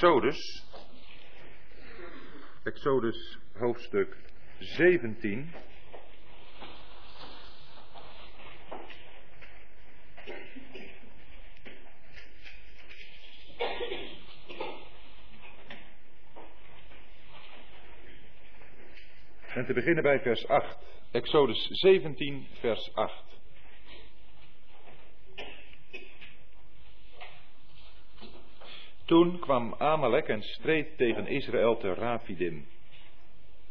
Exodus. Exodus hoofdstuk 17. En te beginnen bij vers 8. Exodus 17, vers 8. Toen kwam Amalek en streed tegen Israël te Rafidim.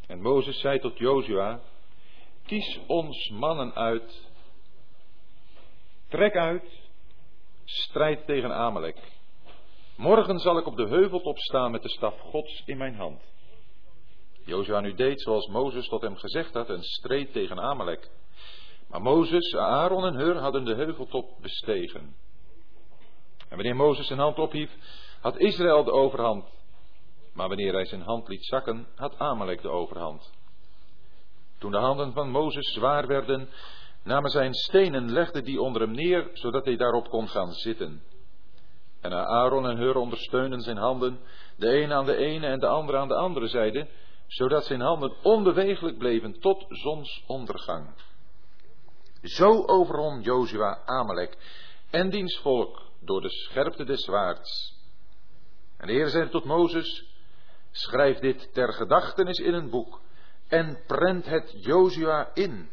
En Mozes zei tot Jozua, kies ons mannen uit, trek uit, strijd tegen Amalek. Morgen zal ik op de heuveltop staan met de staf Gods in mijn hand. Jozua nu deed zoals Mozes tot hem gezegd had en streed tegen Amalek. Maar Mozes, Aaron en Hur hadden de heuveltop bestegen. En wanneer Mozes zijn hand ophief, had Israël de overhand. Maar wanneer hij zijn hand liet zakken, had Amalek de overhand. Toen de handen van Mozes zwaar werden, namen zijn stenen, legden die onder hem neer, zodat hij daarop kon gaan zitten. En Aaron en Hur ondersteunden zijn handen, de een aan de ene en de andere aan de andere zijde, zodat zijn handen onbewegelijk bleven tot zonsondergang. Zo overwon Jozua Amalek en diens volk door de scherpte des zwaards. En de Heer zei tot Mozes, schrijf dit ter gedachtenis in een boek en prent het Jozua in,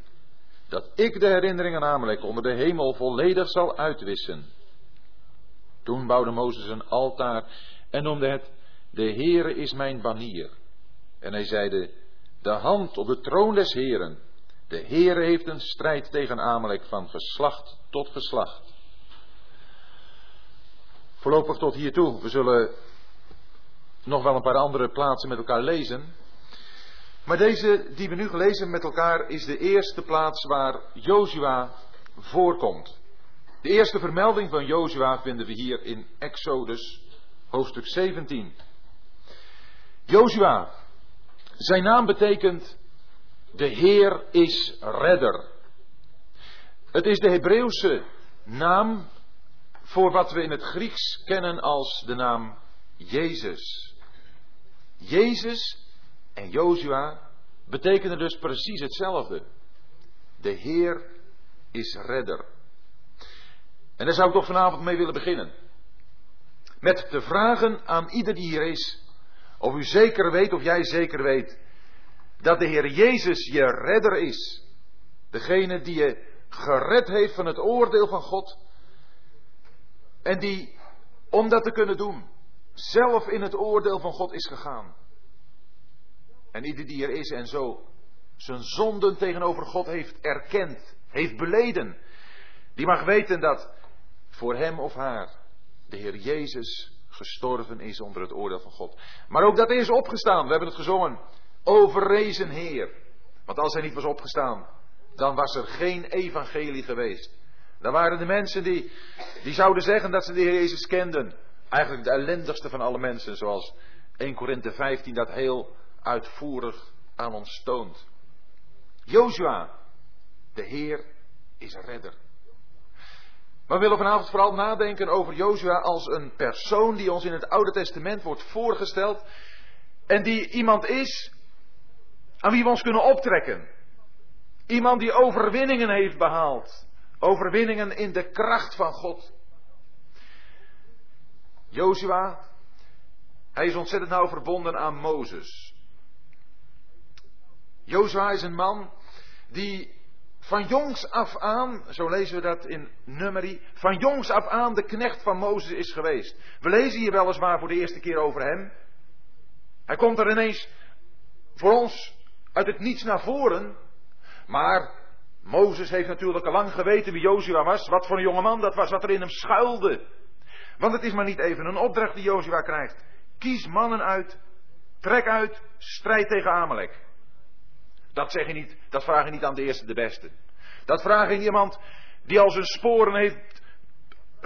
dat ik de herinnering aan Amalek onder de hemel volledig zal uitwissen. Toen bouwde Mozes een altaar en noemde het, de Heere is mijn banier. En hij zeide, de hand op de troon des Heeren. De Heere heeft een strijd tegen Amalek van geslacht tot geslacht. Voorlopig tot hiertoe. We zullen nog wel een paar andere plaatsen met elkaar lezen. Maar deze die we nu gelezen met elkaar is de eerste plaats waar Jozua voorkomt. De eerste vermelding van Jozua vinden we hier in Exodus hoofdstuk 17. Jozua, zijn naam betekent de Heer is redder. Het is de Hebreeuwse naam voor wat we in het Grieks kennen als de naam Jezus. Jezus en Jozua betekenen dus precies hetzelfde. De Heer is redder. En daar zou ik toch vanavond mee willen beginnen. Met te vragen aan ieder die hier is, of u zeker weet, of jij zeker weet, dat de Heer Jezus je redder is. Degene die je gered heeft van het oordeel van God. En die, om dat te kunnen doen, zelf in het oordeel van God is gegaan. En ieder die er is en zo zijn zonden tegenover God heeft erkend, heeft beleden, die mag weten dat voor hem of haar de Heer Jezus gestorven is onder het oordeel van God. Maar ook dat hij is opgestaan. We hebben het gezongen. Overrezen Heer. Want als hij niet was opgestaan, dan was er geen evangelie geweest. Dan waren de mensen die, die zouden zeggen dat ze de Heer Jezus kenden. Eigenlijk de ellendigste van alle mensen, zoals 1 Korinthe 15 dat heel uitvoerig aan ons toont. Jozua, de Heer is redder. Maar we willen vanavond vooral nadenken over Jozua als een persoon die ons in het Oude Testament wordt voorgesteld. En die iemand is aan wie we ons kunnen optrekken. Iemand die overwinningen heeft behaald. Overwinningen in de kracht van God. Jozua, hij is ontzettend nauw verbonden aan Mozes. Jozua is een man die van jongs af aan, zo lezen we dat in Numeri, van jongs af aan de knecht van Mozes is geweest. We lezen hier weliswaar voor de eerste keer over hem. Hij komt er ineens voor ons uit het niets naar voren. Maar Mozes heeft natuurlijk al lang geweten wie Jozua was, wat voor een jongeman dat was, wat er in hem schuilde. Want het is maar niet even een opdracht die Jozua krijgt. Kies mannen uit, trek uit, strijd tegen Amalek. Dat zeg je niet, dat vraag je niet aan de eerste de beste. Dat vraag je iemand die al zijn sporen heeft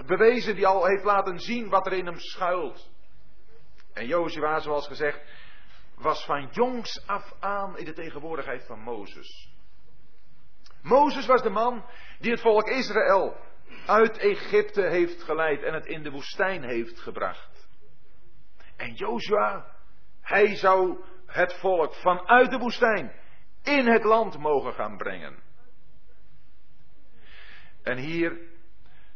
bewezen, die al heeft laten zien wat er in hem schuilt. En Jozua, zoals gezegd, was van jongs af aan in de tegenwoordigheid van Mozes. Mozes was de man die het volk Israël uit Egypte heeft geleid en het in de woestijn heeft gebracht. En Joshua, hij zou het volk vanuit de woestijn in het land mogen gaan brengen. En hier,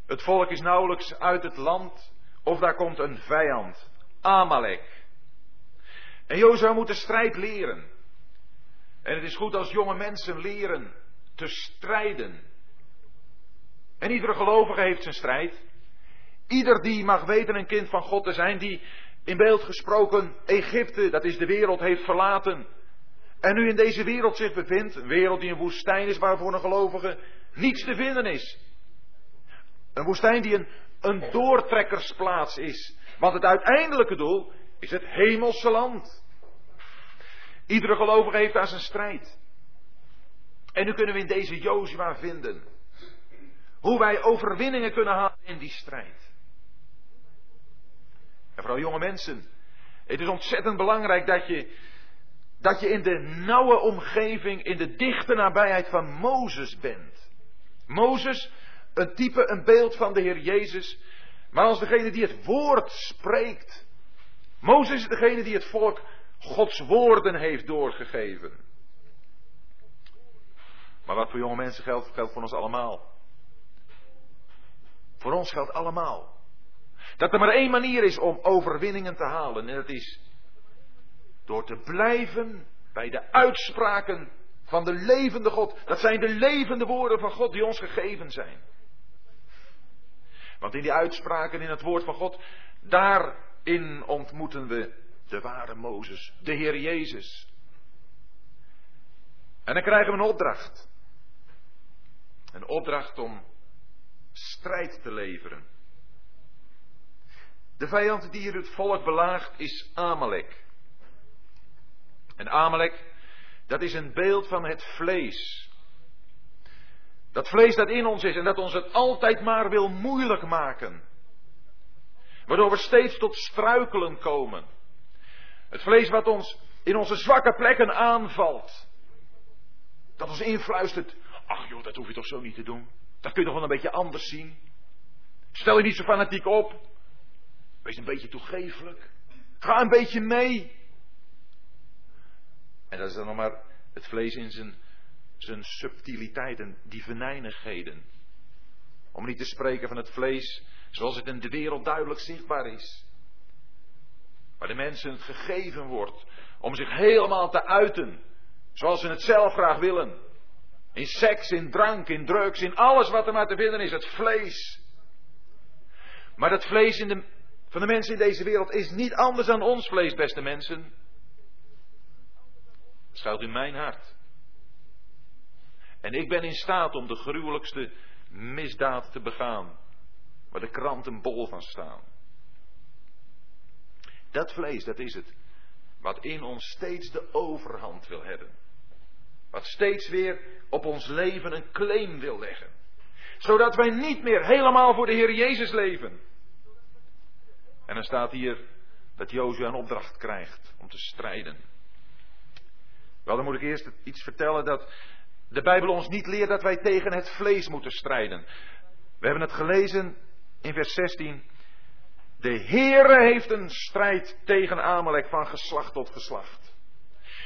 het volk is nauwelijks uit het land of daar komt een vijand, Amalek. En Jozua moet de strijd leren. En het is goed als jonge mensen leren te strijden. En iedere gelovige heeft zijn strijd. Ieder die mag weten een kind van God te zijn, die in beeld gesproken Egypte, dat is de wereld, heeft verlaten. En nu in deze wereld zich bevindt, een wereld die een woestijn is waarvoor een gelovige niets te vinden is. Een woestijn die een, een doortrekkersplaats is. Want het uiteindelijke doel is het hemelse land. Iedere gelovige heeft daar zijn strijd. En nu kunnen we in deze Jozua vinden hoe wij overwinningen kunnen halen in die strijd. En vooral jonge mensen, het is ontzettend belangrijk dat je, dat je in de nauwe omgeving, in de dichte nabijheid van Mozes bent. Mozes, een type, een beeld van de Heer Jezus, maar als degene die het woord spreekt. Mozes is degene die het volk Gods woorden heeft doorgegeven. Maar wat voor jonge mensen geldt, geldt voor ons allemaal. Voor ons geldt allemaal. Dat er maar één manier is om overwinningen te halen. En dat is door te blijven bij de uitspraken van de levende God. Dat zijn de levende woorden van God die ons gegeven zijn. Want in die uitspraken in het woord van God, daarin ontmoeten we de ware Mozes, de Heer Jezus. En dan krijgen we een opdracht. Een opdracht om strijd te leveren. De vijand die hier het volk belaagt is Amalek. En Amalek, dat is een beeld van het vlees. Dat vlees dat in ons is en dat ons het altijd maar wil moeilijk maken. Waardoor we steeds tot struikelen komen. Het vlees wat ons in onze zwakke plekken aanvalt. Dat ons influistert. Ach joh, dat hoef je toch zo niet te doen. Dat kun je toch wel een beetje anders zien. Stel je niet zo fanatiek op. Wees een beetje toegefelijk. Ga een beetje mee. En dat is dan nog maar het vlees in zijn, zijn subtiliteiten, die venijnigheden. Om niet te spreken van het vlees zoals het in de wereld duidelijk zichtbaar is. Waar de mensen het gegeven wordt om zich helemaal te uiten. Zoals ze het zelf graag willen. In seks, in drank, in drugs, in alles wat er maar te vinden is. Het vlees. Maar dat vlees in de, van de mensen in deze wereld is niet anders dan ons vlees, beste mensen. Schuilt in mijn hart. En ik ben in staat om de gruwelijkste misdaad te begaan. Waar de kranten bol van staan. Dat vlees, dat is het. Wat in ons steeds de overhand wil hebben. Wat steeds weer op ons leven een claim wil leggen. Zodat wij niet meer helemaal voor de Heer Jezus leven. En dan staat hier dat Jozua een opdracht krijgt om te strijden. Wel, dan moet ik eerst iets vertellen dat de Bijbel ons niet leert dat wij tegen het vlees moeten strijden. We hebben het gelezen in vers 16. De Heere heeft een strijd tegen Amalek van geslacht tot geslacht.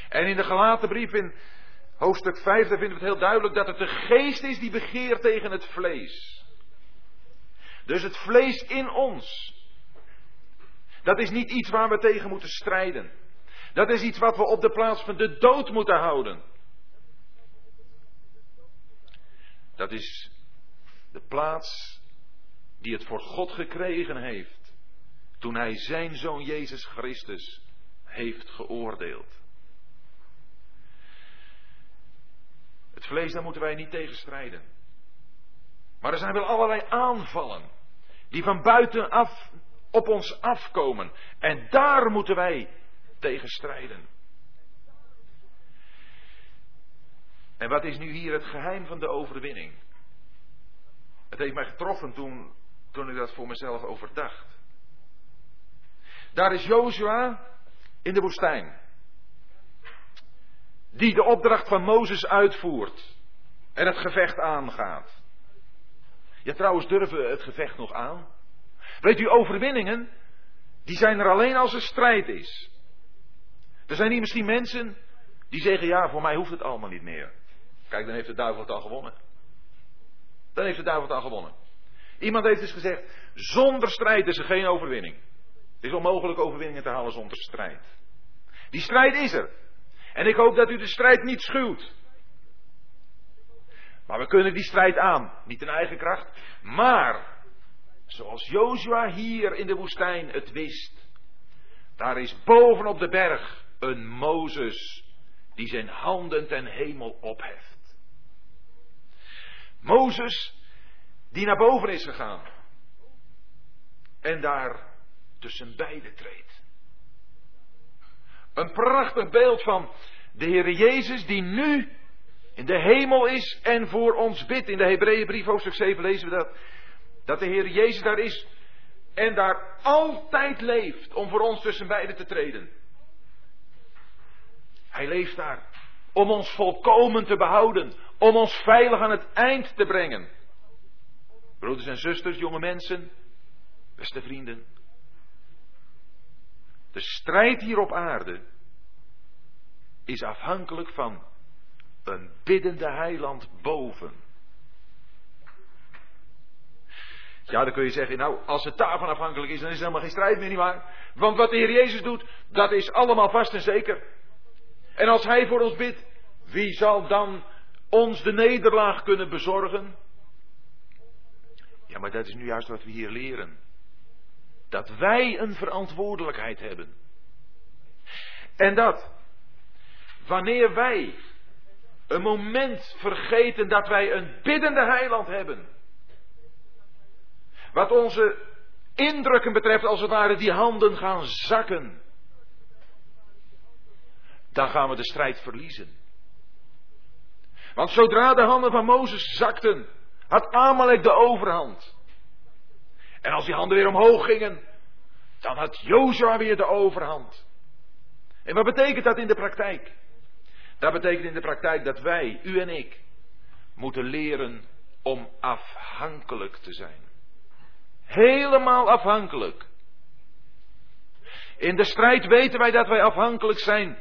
En in de gelaten brief in hoofdstuk 5, daar vinden we het heel duidelijk dat het de geest is die begeert tegen het vlees. Dus het vlees in ons. Dat is niet iets waar we tegen moeten strijden. Dat is iets wat we op de plaats van de dood moeten houden. Dat is de plaats die het voor God gekregen heeft toen hij zijn zoon Jezus Christus heeft geoordeeld. Het vlees, daar moeten wij niet tegen strijden. Maar er zijn wel allerlei aanvallen die van buitenaf op ons afkomen. En daar moeten wij tegen strijden. En wat is nu hier het geheim van de overwinning? Het heeft mij getroffen toen, toen ik dat voor mezelf overdacht. Daar is Jozua in de woestijn. Die de opdracht van Mozes uitvoert. En het gevecht aangaat. Ja, trouwens durven we het gevecht nog aan? Weet u, overwinningen, die zijn er alleen als er strijd is. Er zijn hier misschien mensen die zeggen, ja, voor mij hoeft het allemaal niet meer. Kijk, dan heeft de duivel het al gewonnen. Dan heeft de duivel het al gewonnen. Iemand heeft dus gezegd, zonder strijd is er geen overwinning. Het is onmogelijk overwinningen te halen zonder strijd. Die strijd is er. En ik hoop dat u de strijd niet schuwt. Maar we kunnen die strijd aan. Niet in eigen kracht. Maar, zoals Jozua hier in de woestijn het wist. Daar is bovenop de berg een Mozes die zijn handen ten hemel opheft. Mozes die naar boven is gegaan. En daar tussen beiden treedt. Een prachtig beeld van de Heer Jezus die nu in de hemel is en voor ons bidt. In de Hebreeënbrief hoofdstuk 7 lezen we dat. Dat de Heer Jezus daar is en daar altijd leeft om voor ons tussen beiden te treden. Hij leeft daar om ons volkomen te behouden, om ons veilig aan het eind te brengen. Broeders en zusters, jonge mensen, beste vrienden. De strijd hier op aarde is afhankelijk van een biddende heiland boven. Ja, dan kun je zeggen, nou, als het daarvan afhankelijk is, dan is er helemaal geen strijd meer, nietwaar? Want wat de Heer Jezus doet, dat is allemaal vast en zeker. En als Hij voor ons bidt, wie zal dan ons de nederlaag kunnen bezorgen? Ja, maar dat is nu juist wat we hier leren. Dat wij een verantwoordelijkheid hebben. En dat, wanneer wij een moment vergeten dat wij een biddende heiland hebben. Wat onze indrukken betreft, als het ware, die handen gaan zakken. Dan gaan we de strijd verliezen. Want zodra de handen van Mozes zakten, had Amalek de overhand. En als die handen weer omhoog gingen, dan had Jozua weer de overhand. En wat betekent dat in de praktijk? Dat betekent in de praktijk dat wij, u en ik, moeten leren om afhankelijk te zijn. Helemaal afhankelijk. In de strijd weten wij dat wij afhankelijk zijn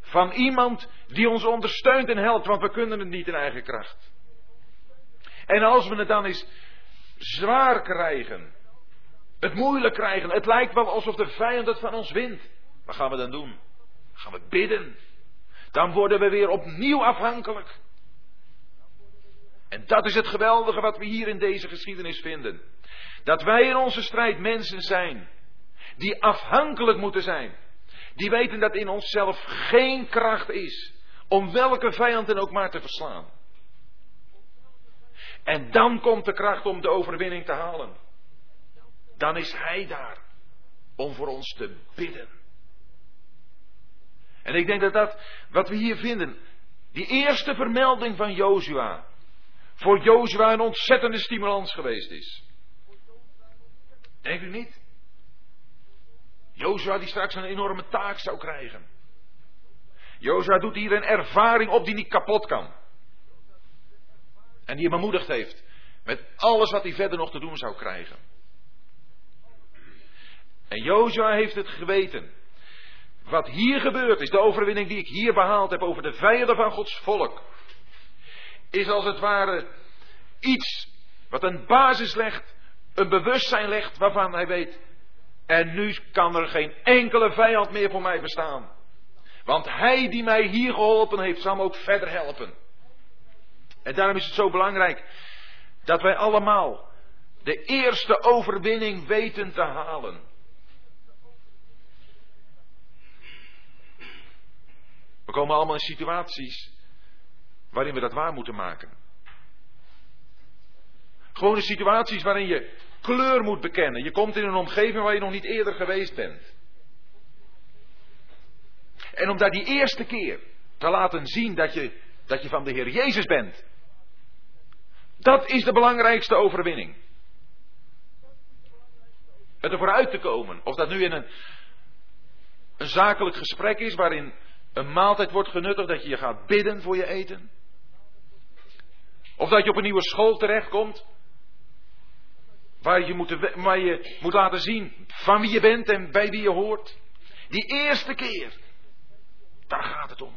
van iemand die ons ondersteunt en helpt, want we kunnen het niet in eigen kracht. En als we het dan eens zwaar krijgen, het moeilijk krijgen, het lijkt wel alsof de vijand het van ons wint, wat gaan we dan doen? gaan we bidden. Dan worden we weer opnieuw afhankelijk. En dat is het geweldige wat we hier in deze geschiedenis vinden. Dat wij in onze strijd mensen zijn die afhankelijk moeten zijn. Die weten dat in onszelf geen kracht is om welke vijand dan ook maar te verslaan. En dan komt de kracht om de overwinning te halen. Dan is Hij daar om voor ons te bidden. En ik denk dat dat, wat we hier vinden, die eerste vermelding van Jozua, voor Jozua een ontzettende stimulans geweest is. Denk u niet? Jozua die straks een enorme taak zou krijgen. Jozua doet hier een ervaring op die niet kapot kan. En die hem bemoedigd heeft met alles wat hij verder nog te doen zou krijgen. En Jozua heeft het geweten. Wat hier gebeurd is, de overwinning die ik hier behaald heb over de vijanden van Gods volk, is als het ware iets wat een basis legt, een bewustzijn legt waarvan hij weet, en nu kan er geen enkele vijand meer voor mij bestaan. Want hij die mij hier geholpen heeft, zal me ook verder helpen. En daarom is het zo belangrijk dat wij allemaal de eerste overwinning weten te halen. We komen allemaal in situaties waarin we dat waar moeten maken. Gewoon in situaties waarin je kleur moet bekennen. Je komt in een omgeving waar je nog niet eerder geweest bent. En om daar die eerste keer te laten zien dat je, dat je van de Heer Jezus bent. Dat is de belangrijkste overwinning. Het ervoor uit te komen. Of dat nu in een, een zakelijk gesprek is waarin een maaltijd wordt genuttigd, dat je je gaat bidden voor je eten. Of dat je op een nieuwe school terechtkomt, Waar je, moet, waar je moet laten zien van wie je bent en bij wie je hoort. Die eerste keer. Daar gaat het om.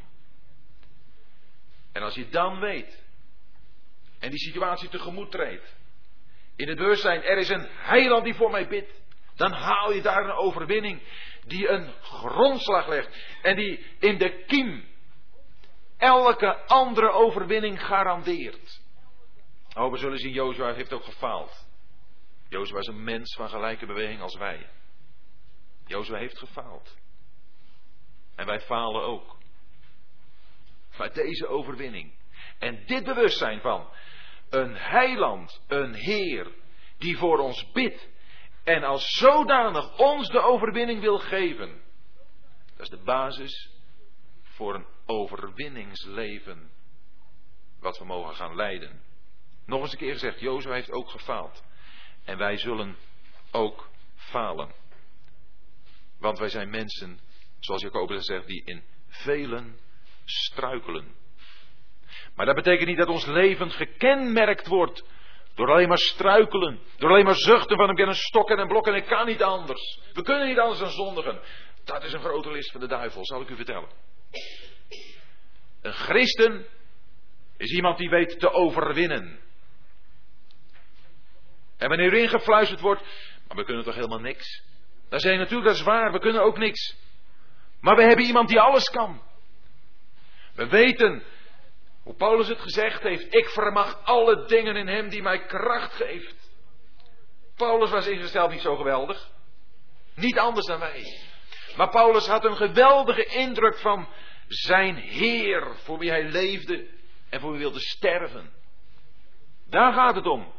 En als je dan weet. En die situatie tegemoet treedt. In het bewustzijn, er is een heiland die voor mij bidt. Dan haal je daar een overwinning. Die een grondslag legt. En die in de kiem elke andere overwinning garandeert. Oh, we zullen zien, Jozua heeft ook gefaald. Jozua is een mens van gelijke beweging als wij. Jozua heeft gefaald. En wij falen ook. Maar deze overwinning en dit bewustzijn van een heiland, een Heer, die voor ons bidt en als zodanig ons de overwinning wil geven. Dat is de basis voor een overwinningsleven wat we mogen gaan leiden. Nog eens een keer gezegd, Jozef heeft ook gefaald. En wij zullen ook falen. Want wij zijn mensen, zoals Jacobus zegt, die in velen struikelen. Maar dat betekent niet dat ons leven gekenmerkt wordt door alleen maar struikelen. Door alleen maar zuchten van ik ben een stok en een blok en ik kan niet anders. We kunnen niet anders dan zondigen. Dat is een grote list van de duivel, zal ik u vertellen. Een christen is iemand die weet te overwinnen. En wanneer er ingefluisterd wordt, maar we kunnen toch helemaal niks. Dan zeg je natuurlijk, dat is waar, we kunnen ook niks. Maar we hebben iemand die alles kan. We weten hoe Paulus het gezegd heeft, ik vermag alle dingen in hem die mij kracht geeft. Paulus was in zichzelf niet zo geweldig. Niet anders dan wij. Maar Paulus had een geweldige indruk van zijn Heer, voor wie hij leefde en voor wie wilde sterven. Daar gaat het om.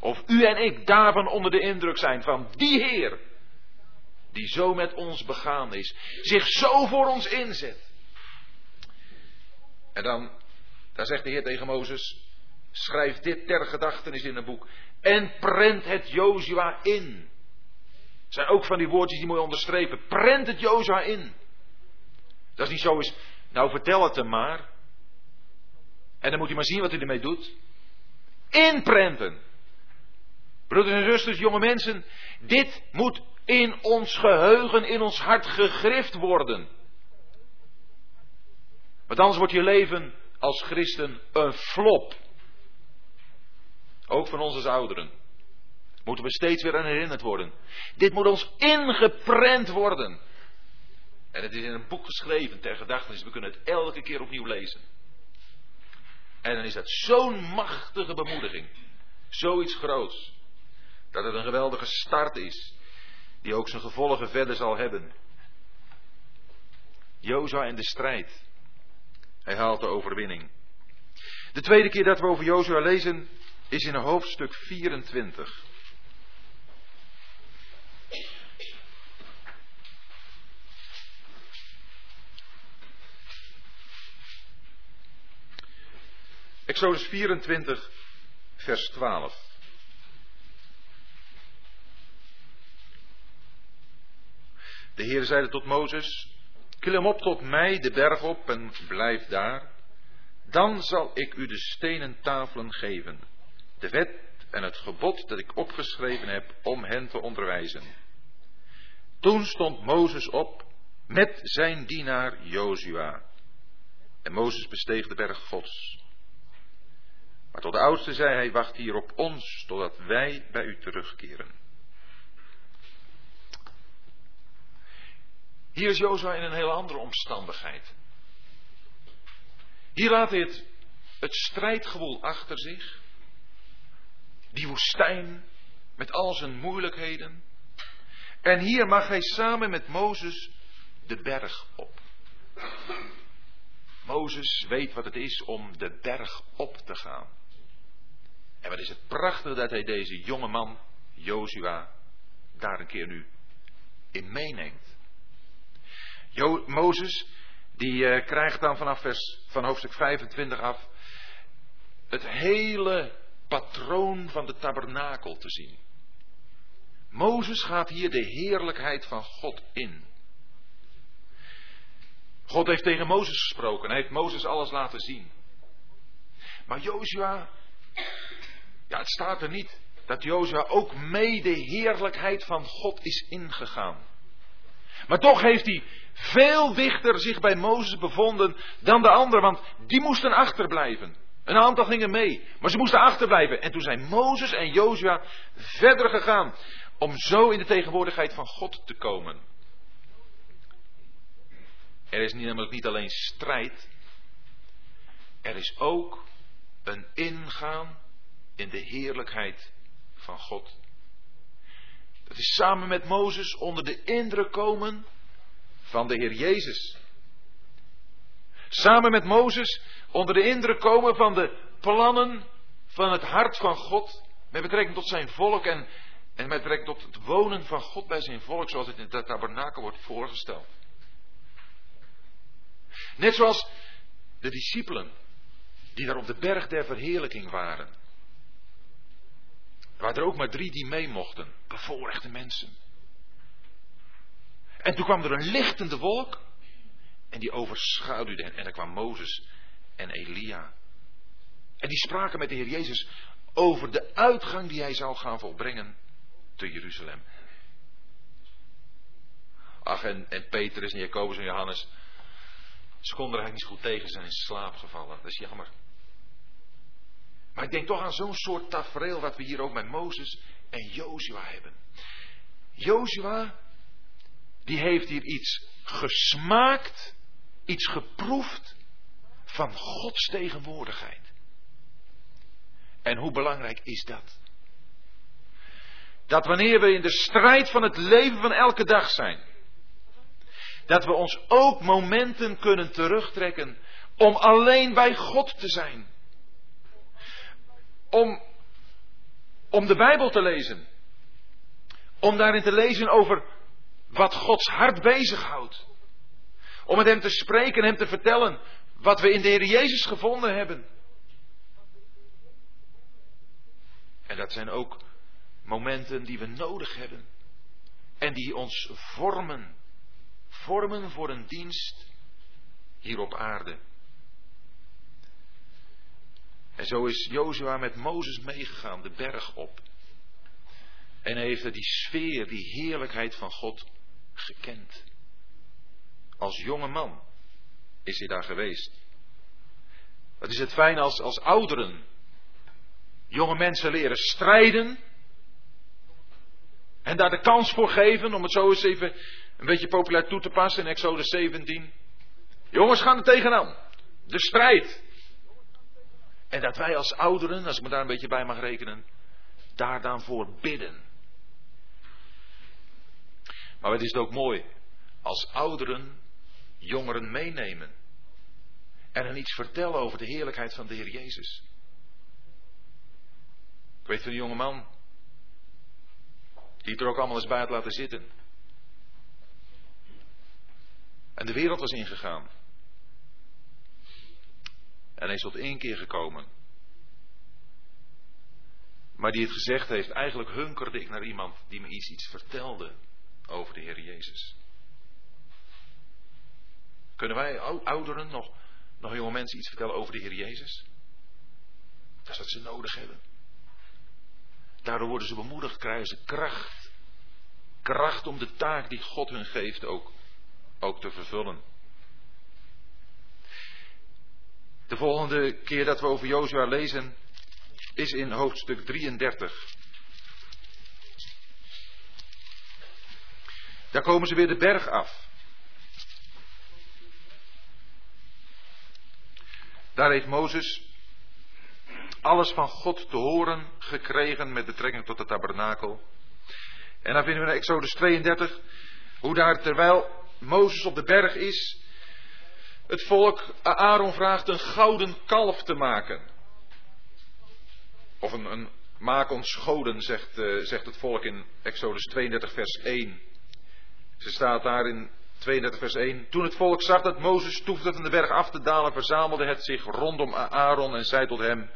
Of u en ik daarvan onder de indruk zijn van die Heer, die zo met ons begaan is, zich zo voor ons inzet. En dan, daar zegt de Heer tegen Mozes, schrijf dit ter gedachtenis in een boek en prent het Jozua in. zijn ook van die woordjes die je onderstrepen. Prent het Jozua in. Dat is niet zo eens, nou vertel het hem maar. En dan moet hij maar zien wat hij ermee doet. Inprenten. Broeders en zusters, jonge mensen, dit moet in ons geheugen, in ons hart gegrift worden. Want anders wordt je leven als christen een flop. Ook van onze ouderen. Moeten we steeds weer aan herinnerd worden. Dit moet ons ingeprent worden. En het is in een boek geschreven ter gedachtenis. We kunnen het elke keer opnieuw lezen. En dan is dat zo'n machtige bemoediging. Zoiets groots. Dat het een geweldige start is. Die ook zijn gevolgen verder zal hebben. Jozua in de strijd. Hij haalt de overwinning. De tweede keer dat we over Jozua lezen is in hoofdstuk 24. Exodus 24, vers 12. De Heer zeide tot Mozes, klim op tot mij de berg op en blijf daar. Dan zal ik u de stenen tafelen geven, de wet en het gebod dat ik opgeschreven heb om hen te onderwijzen. Toen stond Mozes op met zijn dienaar Jozua. En Mozes besteeg de berg Gods. Maar tot de oudste zei hij, wacht hier op ons, totdat wij bij u terugkeren. Hier is Jozua in een hele andere omstandigheid. Hier laat hij het, het strijdgewoel achter zich. Die woestijn met al zijn moeilijkheden. En hier mag hij samen met Mozes de berg op. Mozes weet wat het is om de berg op te gaan. En wat is het prachtig dat hij deze jonge man, Jozua, daar een keer nu in meeneemt. Jo Mozes, die uh, krijgt dan vanaf vers, van hoofdstuk 25 af het hele patroon van de tabernakel te zien. Mozes gaat hier de heerlijkheid van God in. God heeft tegen Mozes gesproken. Hij heeft Mozes alles laten zien. Maar Jozua ja, het staat er niet. dat Jozua ook mee de heerlijkheid van God is ingegaan. Maar toch heeft hij veel dichter zich bij Mozes bevonden dan de anderen, want die moesten achterblijven. Een aantal gingen mee, maar ze moesten achterblijven. En toen zijn Mozes en Jozua verder gegaan om zo in de tegenwoordigheid van God te komen. Er is namelijk niet alleen strijd, er is ook een ingaan in de heerlijkheid van God. Is samen met Mozes onder de indruk komen van de Heer Jezus. Samen met Mozes onder de indruk komen van de plannen van het hart van God met betrekking tot zijn volk en, en met betrekking tot het wonen van God bij zijn volk zoals het in het tabernakel wordt voorgesteld. Net zoals de discipelen die daar op de berg der verheerlijking waren. Er waren er ook maar drie die mee mochten, bevoorrechte mensen. En toen kwam er een lichtende wolk en die overschaduwde hen. En daar kwam Mozes en Elia. En die spraken met de Heer Jezus over de uitgang die hij zou gaan volbrengen te Jeruzalem. Ach, en, en Petrus en Jacobus en Johannes, ze konden er eigenlijk niet goed tegen zijn in slaap gevallen. Dat is jammer. Maar ik denk toch aan zo'n soort tafereel wat we hier ook met Mozes en Jozua hebben. Jozua, die heeft hier iets gesmaakt, iets geproefd van Gods tegenwoordigheid. En hoe belangrijk is dat? Dat wanneer we in de strijd van het leven van elke dag zijn, dat we ons ook momenten kunnen terugtrekken om alleen bij God te zijn. Om, om de Bijbel te lezen. Om daarin te lezen over wat Gods hart bezighoudt. Om met Hem te spreken en Hem te vertellen wat we in de Heer Jezus gevonden hebben. En dat zijn ook momenten die we nodig hebben. En die ons vormen. Vormen voor een dienst hier op aarde. En zo is Jozua met Mozes meegegaan, de berg op. En heeft hij die sfeer, die heerlijkheid van God gekend. Als jonge man is hij daar geweest. Wat is het fijn als, als ouderen jonge mensen leren strijden. En daar de kans voor geven, om het zo eens even een beetje populair toe te passen in Exodus 17. Jongens gaan er tegenaan. De strijd. En dat wij als ouderen, als ik me daar een beetje bij mag rekenen, daar dan voor bidden. Maar het is ook mooi als ouderen jongeren meenemen. En hen iets vertellen over de heerlijkheid van de Heer Jezus. Ik weet van een jonge man. Die het er ook allemaal eens bij had laten zitten. En de wereld was ingegaan. En hij is tot één keer gekomen. Maar die het gezegd heeft, eigenlijk hunkerde ik naar iemand die me iets, iets vertelde over de Heer Jezus. Kunnen wij ouderen nog, nog jonge mensen iets vertellen over de Heer Jezus? Dat is wat ze nodig hebben. Daardoor worden ze bemoedigd, krijgen ze kracht. Kracht om de taak die God hun geeft ook, ook te vervullen. De volgende keer dat we over Jozua lezen is in hoofdstuk 33. Daar komen ze weer de berg af. Daar heeft Mozes alles van God te horen gekregen met betrekking tot de tabernakel. En dan vinden we in Exodus 32 hoe daar terwijl Mozes op de berg is, het volk Aaron vraagt een gouden kalf te maken. Of een, maak ons goden, zegt, uh, zegt het volk in Exodus 32 vers 1. Ze staat daar in 32 vers 1. Toen het volk zag dat Mozes toefde van de berg af te dalen, verzamelde het zich rondom Aaron en zei tot hem,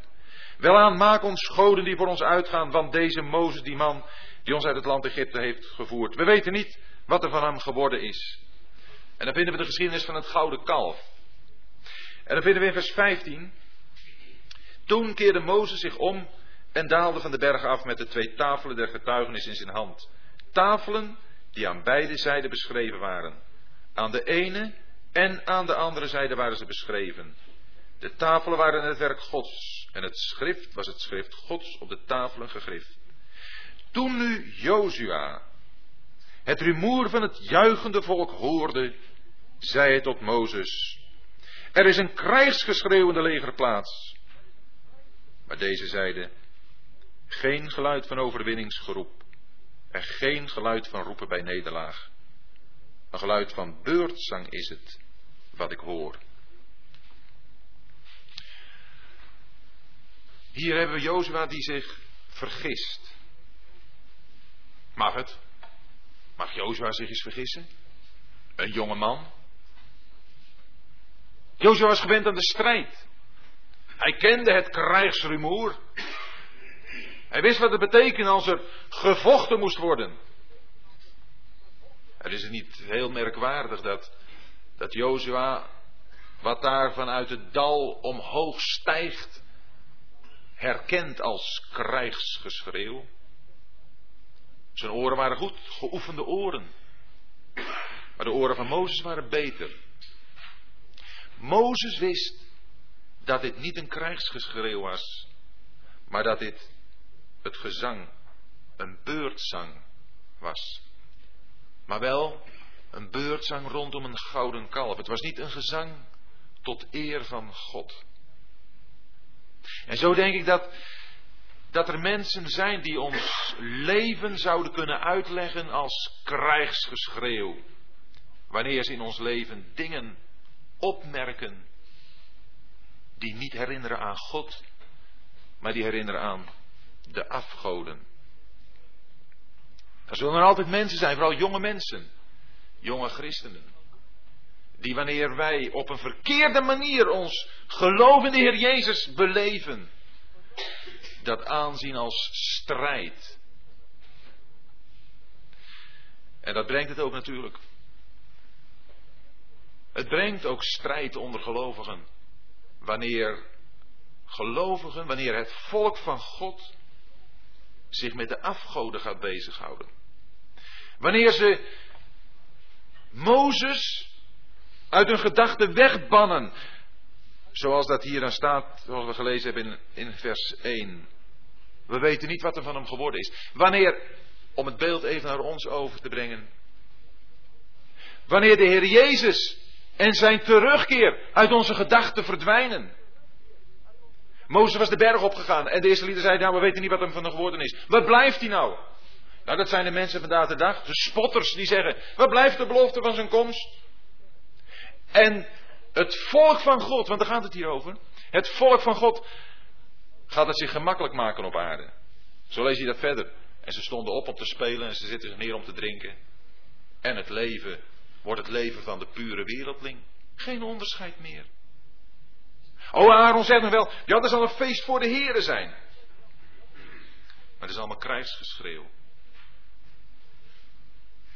Welaan, maak ons goden die voor ons uitgaan, want deze Mozes, die man die ons uit het land Egypte heeft gevoerd. We weten niet wat er van hem geworden is. En dan vinden we de geschiedenis van het gouden kalf. En dan vinden we in vers 15. Toen keerde Mozes zich om en daalde van de berg af met de twee tafelen der getuigenis in zijn hand. Tafelen die aan beide zijden beschreven waren. Aan de ene en aan de andere zijde waren ze beschreven. De tafelen waren het werk Gods en het schrift was het schrift Gods op de tafelen gegrift. Toen nu Jozua het rumoer van het juichende volk hoorde, zei hij tot Mozes, er is een krijgsgeschreeuwende legerplaats. Maar deze zeide, geen geluid van overwinningsgeroep en geen geluid van roepen bij nederlaag. Een geluid van beurtzang is het wat ik hoor. Hier hebben we Jozua die zich vergist. Mag het? Mag Jozua zich eens vergissen? Een jonge man? Jozua was gewend aan de strijd. Hij kende het krijgsrumoer. Hij wist wat het betekende als er gevochten moest worden. Het is niet heel merkwaardig dat, dat Jozua, wat daar vanuit het dal omhoog stijgt, herkent als krijgsgeschreeuw. Zijn oren waren goed, geoefende oren. Maar de oren van Mozes waren beter. Mozes wist dat dit niet een krijgsgeschreeuw was, maar dat dit het gezang, een beurtzang was. Maar wel een beurtzang rondom een gouden kalf. Het was niet een gezang tot eer van God. En zo denk ik dat, dat er mensen zijn die ons leven zouden kunnen uitleggen als krijgsgeschreeuw. Wanneer ze in ons leven dingen opmerken die niet herinneren aan God, maar die herinneren aan de afgoden. Er zullen er altijd mensen zijn, vooral jonge mensen, jonge christenen, die wanneer wij op een verkeerde manier ons geloof in de Heer Jezus beleven, dat aanzien als strijd. En dat brengt het ook natuurlijk. Het brengt ook strijd onder gelovigen. Wanneer gelovigen, wanneer het volk van God zich met de afgoden gaat bezighouden. Wanneer ze Mozes uit hun gedachten wegbannen. Zoals dat hier dan staat, zoals we gelezen hebben in, in vers 1. We weten niet wat er van hem geworden is. Wanneer, om het beeld even naar ons over te brengen. Wanneer de Heer Jezus en zijn terugkeer uit onze gedachten verdwijnen. Mozes was de berg opgegaan en de eerste lieden zeiden, nou we weten niet wat hem van hem geworden is. Wat blijft hij nou? Nou dat zijn de mensen vandaag de dag, de spotters die zeggen, wat blijft de belofte van zijn komst? En het volk van God, want daar gaat het hier over. Het volk van God gaat het zich gemakkelijk maken op aarde. Zo lees je dat verder. En ze stonden op om te spelen en ze zitten neer om te drinken. En het leven wordt het leven van de pure wereldling. Geen onderscheid meer. Oh, Aaron zegt nog wel, ja, dat zal een feest voor de heren zijn. Maar het is allemaal krijgsgeschreeuw.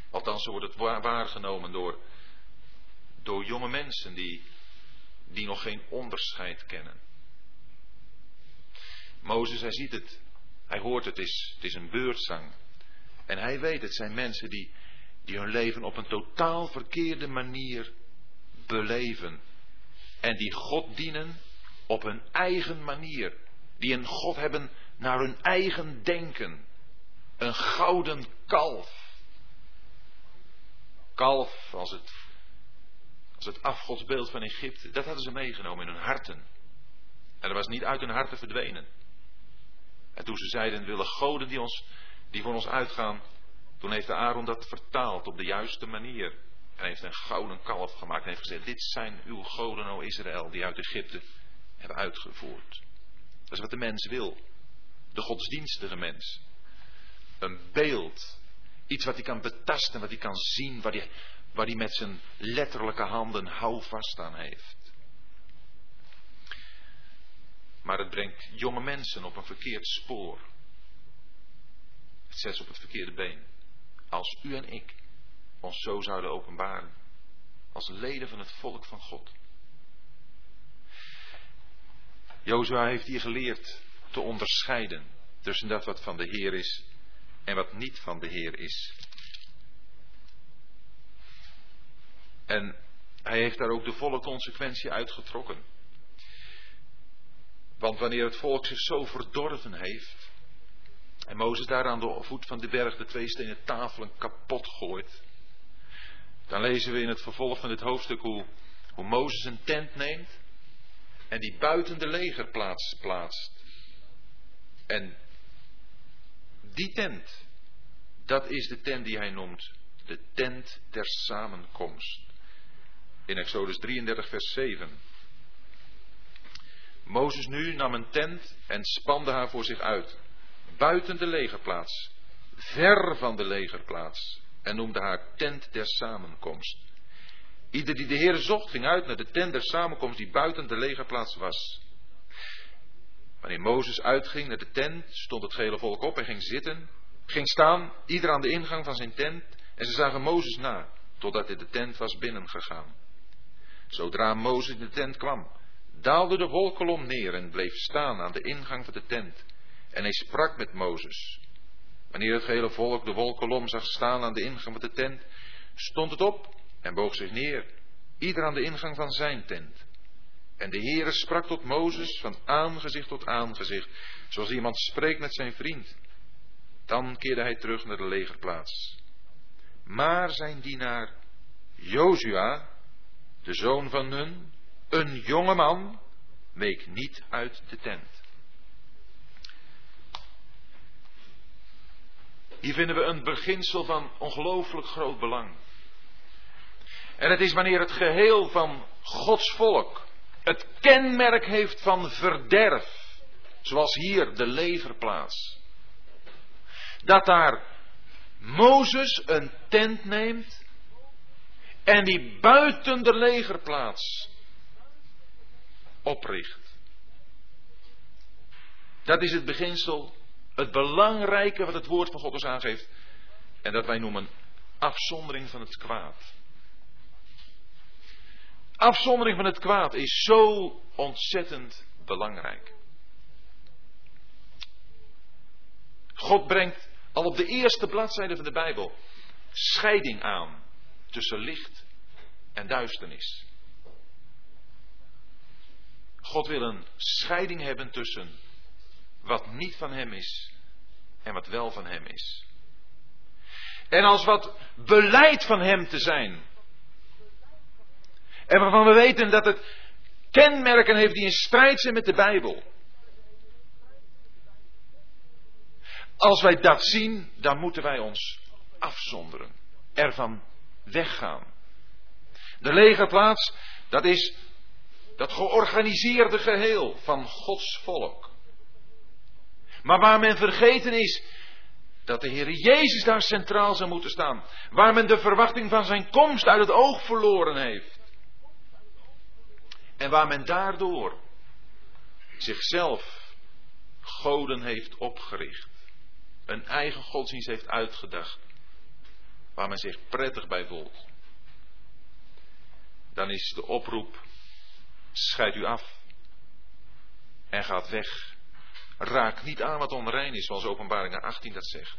Althans, zo wordt het waargenomen door, door jonge mensen die, die nog geen onderscheid kennen. Mozes, hij ziet het. Hij hoort het, het is, het is een beurtzang. En hij weet, het zijn mensen die, die hun leven op een totaal verkeerde manier beleven. En die God dienen op hun eigen manier. Die een God hebben naar hun eigen denken. Een gouden kalf. Kalf als het, als het afgodsbeeld van Egypte. Dat hadden ze meegenomen in hun harten. En dat was niet uit hun harten verdwenen. En toen ze zeiden, willen goden die, ons, die voor ons uitgaan. Toen heeft Aaron dat vertaald op de juiste manier. En heeft een gouden kalf gemaakt en heeft gezegd: Dit zijn uw goden, o Israël, die uit Egypte hebben uitgevoerd. Dat is wat de mens wil. De godsdienstige mens. Een beeld. Iets wat hij kan betasten, wat hij kan zien, waar hij, waar hij met zijn letterlijke handen houvast aan heeft. Maar het brengt jonge mensen op een verkeerd spoor. Het zet ze op het verkeerde been. Als u en ik ons zo zouden openbaren. Als leden van het volk van God. Jozua heeft hier geleerd te onderscheiden. tussen dat wat van de Heer is en wat niet van de Heer is. En hij heeft daar ook de volle consequentie uitgetrokken. Want wanneer het volk zich zo verdorven heeft, en Mozes daar aan de voet van de berg de twee stenen tafelen kapot gooit, dan lezen we in het vervolg van dit hoofdstuk hoe, hoe Mozes een tent neemt en die buiten de legerplaats plaatst. En die tent, dat is de tent die hij noemt de tent der samenkomst. In Exodus 33, vers 7. Mozes nu nam een tent en spande haar voor zich uit, buiten de legerplaats, ver van de legerplaats, en noemde haar tent der samenkomst. Ieder die de Heer zocht, ging uit naar de tent der samenkomst die buiten de legerplaats was. Wanneer Mozes uitging naar de tent, stond het gehele volk op en ging zitten, ging staan, ieder aan de ingang van zijn tent, en ze zagen Mozes na, totdat hij de tent was binnengegaan. Zodra Mozes in de tent kwam, daalde de wolkolom neer en bleef staan aan de ingang van de tent. En hij sprak met Mozes. Wanneer het gehele volk de wolkolom zag staan aan de ingang van de tent, stond het op en boog zich neer, ieder aan de ingang van zijn tent. En de Heere sprak tot Mozes van aangezicht tot aangezicht, zoals iemand spreekt met zijn vriend. Dan keerde hij terug naar de legerplaats. Maar zijn dienaar Jozua, de zoon van Nun, een jonge man, week niet uit de tent. Hier vinden we een beginsel van ongelooflijk groot belang. En het is wanneer het geheel van Gods volk het kenmerk heeft van verderf, zoals hier de legerplaats, dat daar Mozes een tent neemt en die buiten de legerplaats opricht. Dat is het beginsel, het belangrijke wat het woord van God ons aangeeft. En dat wij noemen afzondering van het kwaad. Afzondering van het kwaad is zo ontzettend belangrijk. God brengt al op de eerste bladzijde van de Bijbel scheiding aan tussen licht en duisternis. God wil een scheiding hebben tussen wat niet van Hem is en wat wel van Hem is. En als wat beleid van Hem te zijn, en waarvan we weten dat het kenmerken heeft die in strijd zijn met de Bijbel. Als wij dat zien, dan moeten wij ons afzonderen, ervan weggaan. De legerplaats, dat is dat georganiseerde geheel van Gods volk. Maar waar men vergeten is dat de Heer Jezus daar centraal zou moeten staan. Waar men de verwachting van zijn komst uit het oog verloren heeft. En waar men daardoor zichzelf goden heeft opgericht. Een eigen godsdienst heeft uitgedacht. Waar men zich prettig bij voelt. Dan is de oproep Scheid u af. En gaat weg. Raak niet aan wat onrein is, zoals openbaring 18 dat zegt.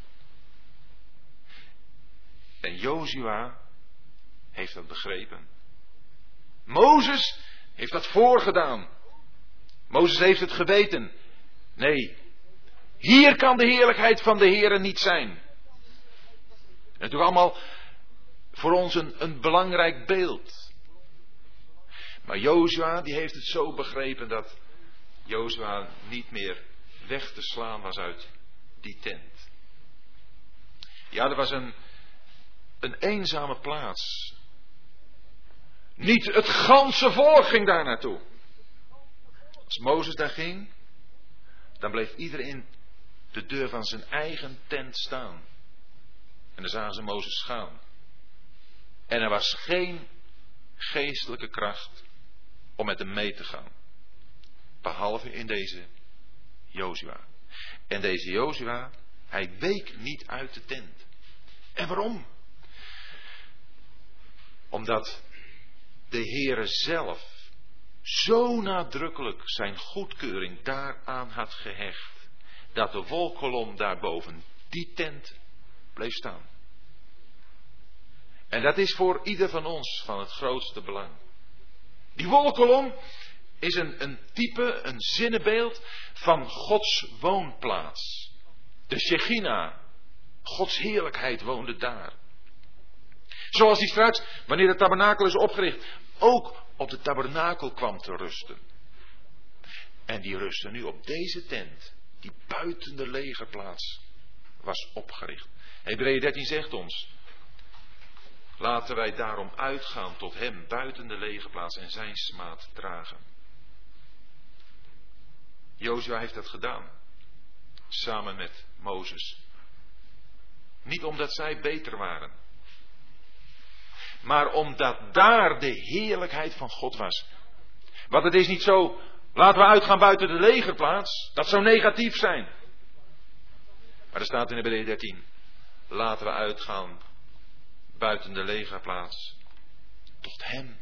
En Jozua heeft dat begrepen. Mozes heeft dat voorgedaan. Mozes heeft het geweten. Nee, hier kan de heerlijkheid van de Heer niet zijn. En natuurlijk allemaal voor ons een, een belangrijk beeld. Maar Jozua die heeft het zo begrepen dat Jozua niet meer weg te slaan was uit die tent. Ja, er was een, een eenzame plaats. Niet het ganse volk ging daar naartoe. Als Mozes daar ging, dan bleef iedereen de deur van zijn eigen tent staan. En dan zagen ze Mozes gaan. En er was geen geestelijke kracht om met hem mee te gaan. Behalve in deze Jozua. En deze Jozua, hij week niet uit de tent. En waarom? Omdat de Heere zelf zo nadrukkelijk zijn goedkeuring daaraan had gehecht. dat de wolkolom daarboven die tent bleef staan. En dat is voor ieder van ons van het grootste belang. Die wolkolom is een, een type, een zinnenbeeld van Gods woonplaats. De Shechina, Gods heerlijkheid woonde daar. Zoals hij straks, wanneer de tabernakel is opgericht, ook op de tabernakel kwam te rusten. En die rusten nu op deze tent, die buiten de legerplaats was opgericht. Hebreeën 13 zegt ons, laten wij daarom uitgaan tot hem buiten de legerplaats en zijn smaad dragen. Jozua heeft dat gedaan, samen met Mozes. Niet omdat zij beter waren, maar omdat daar de heerlijkheid van God was. Want het is niet zo, laten we uitgaan buiten de legerplaats, dat zou negatief zijn. Maar er staat in Hebreeën 13, laten we uitgaan buiten de legerplaats, tot Hem,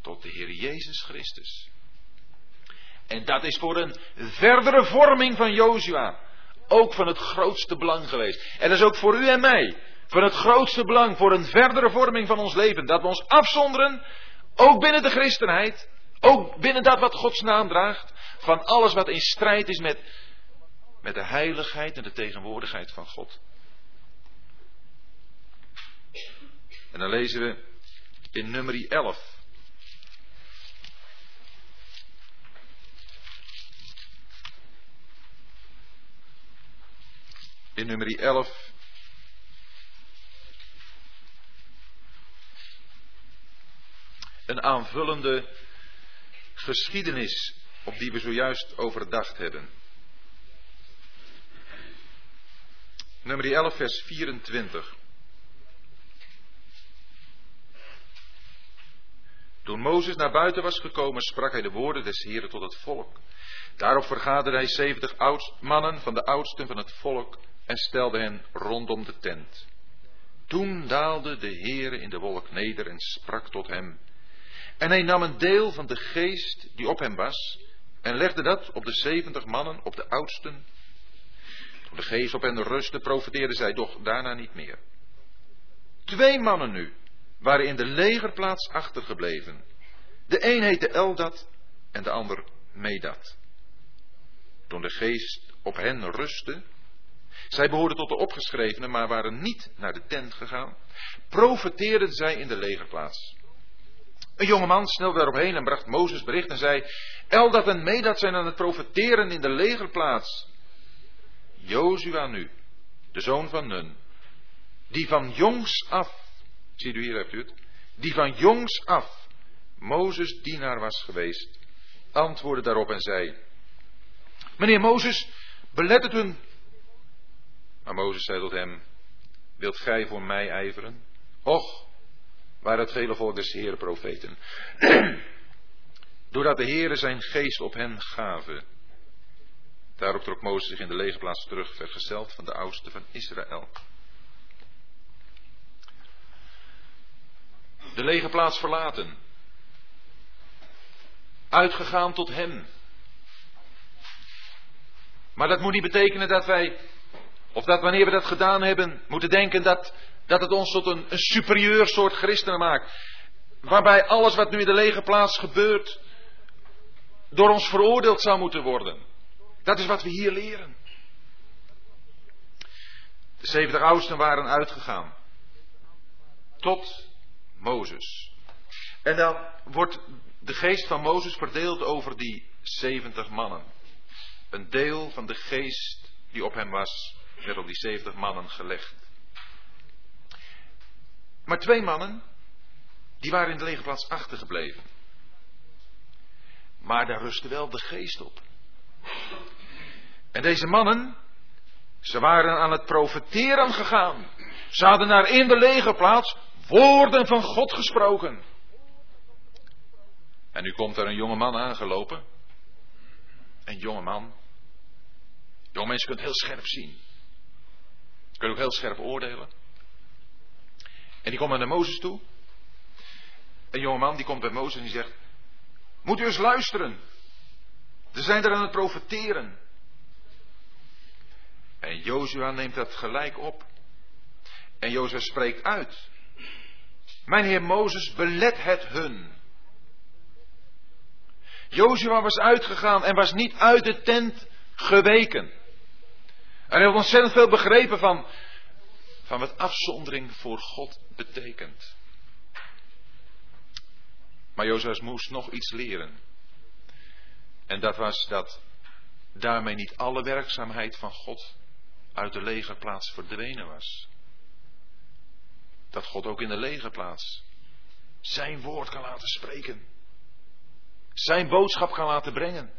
tot de Heer Jezus Christus. En dat is voor een verdere vorming van Jozua ook van het grootste belang geweest. En dat is ook voor u en mij van het grootste belang voor een verdere vorming van ons leven. Dat we ons afzonderen, ook binnen de christenheid, ook binnen dat wat Gods naam draagt, van alles wat in strijd is met, met de heiligheid en de tegenwoordigheid van God. En dan lezen we in nummer 11. In nummer 11 een aanvullende geschiedenis op die we zojuist overdacht hebben. Nummer 11, vers 24. Toen Mozes naar buiten was gekomen, sprak hij de woorden des Heren tot het volk. Daarop vergaderde hij zeventig mannen van de oudsten van het volk en stelde hen rondom de tent. Toen daalde de Heere in de wolk neder en sprak tot hem. En hij nam een deel van de geest die op hem was en legde dat op de zeventig mannen, op de oudsten. Toen de geest op hen rustte, profeteerden zij doch daarna niet meer. Twee mannen nu waren in de legerplaats achtergebleven. De een heette Eldat en de ander Medat. Toen de geest op hen rustte, zij behoorden tot de opgeschrevenen, maar waren niet naar de tent gegaan, profeteerden zij in de legerplaats. Een jongeman snelde daarop en bracht Mozes bericht en zei: Eldat en Medat zijn aan het profeteren in de legerplaats. Jozua nu, de zoon van Nun, die van jongs af, ziet u hier, hebt u het, die van jongs af Mozes dienaar was geweest, antwoordde daarop en zei: Meneer Mozes, belet het hun. Maar Mozes zei tot hem: Wilt gij voor mij ijveren? Och, waar het vele volk des Heeren profeten. Doordat de Heere zijn geest op hen gaven. Daarop trok Mozes zich in de legerplaats terug, vergezeld van de oudste van Israël. De legerplaats verlaten. Uitgegaan tot hem. Maar dat moet niet betekenen dat wij, of dat wanneer we dat gedaan hebben, moeten denken dat dat het ons tot een, een superieur soort christenen maakt. Waarbij alles wat nu in de lege plaats gebeurt, door ons veroordeeld zou moeten worden. Dat is wat we hier leren. De 70 oudsten waren uitgegaan. Tot Mozes. En dan wordt de geest van Mozes verdeeld over die 70 mannen. Een deel van de geest die op hem was, werd op die 70 mannen gelegd. Maar twee mannen, die waren in de legerplaats achtergebleven. Maar daar rustte wel de geest op. En deze mannen, ze waren aan het profeteren gegaan. Ze hadden naar in de legerplaats woorden van God gesproken. En nu komt er een jonge man aangelopen. Een jonge man. Jonge mensen kunt heel scherp zien. Kunnen ook heel scherp oordelen. En die komt naar Mozes toe. Een jongeman die komt bij Mozes en die zegt: Moet u eens luisteren. Ze zijn er aan het profeteren. En Jozua neemt dat gelijk op. En Jozua spreekt uit. Mijn heer Mozes, belet het hun. Jozua was uitgegaan en was niet uit de tent geweken. Hij had ontzettend veel begrepen van, van wat afzondering voor God betekent. Maar Jozua moest nog iets leren. En dat was dat daarmee niet alle werkzaamheid van God uit de legerplaats verdwenen was. Dat God ook in de legerplaats zijn woord kan laten spreken. Zijn boodschap kan laten brengen.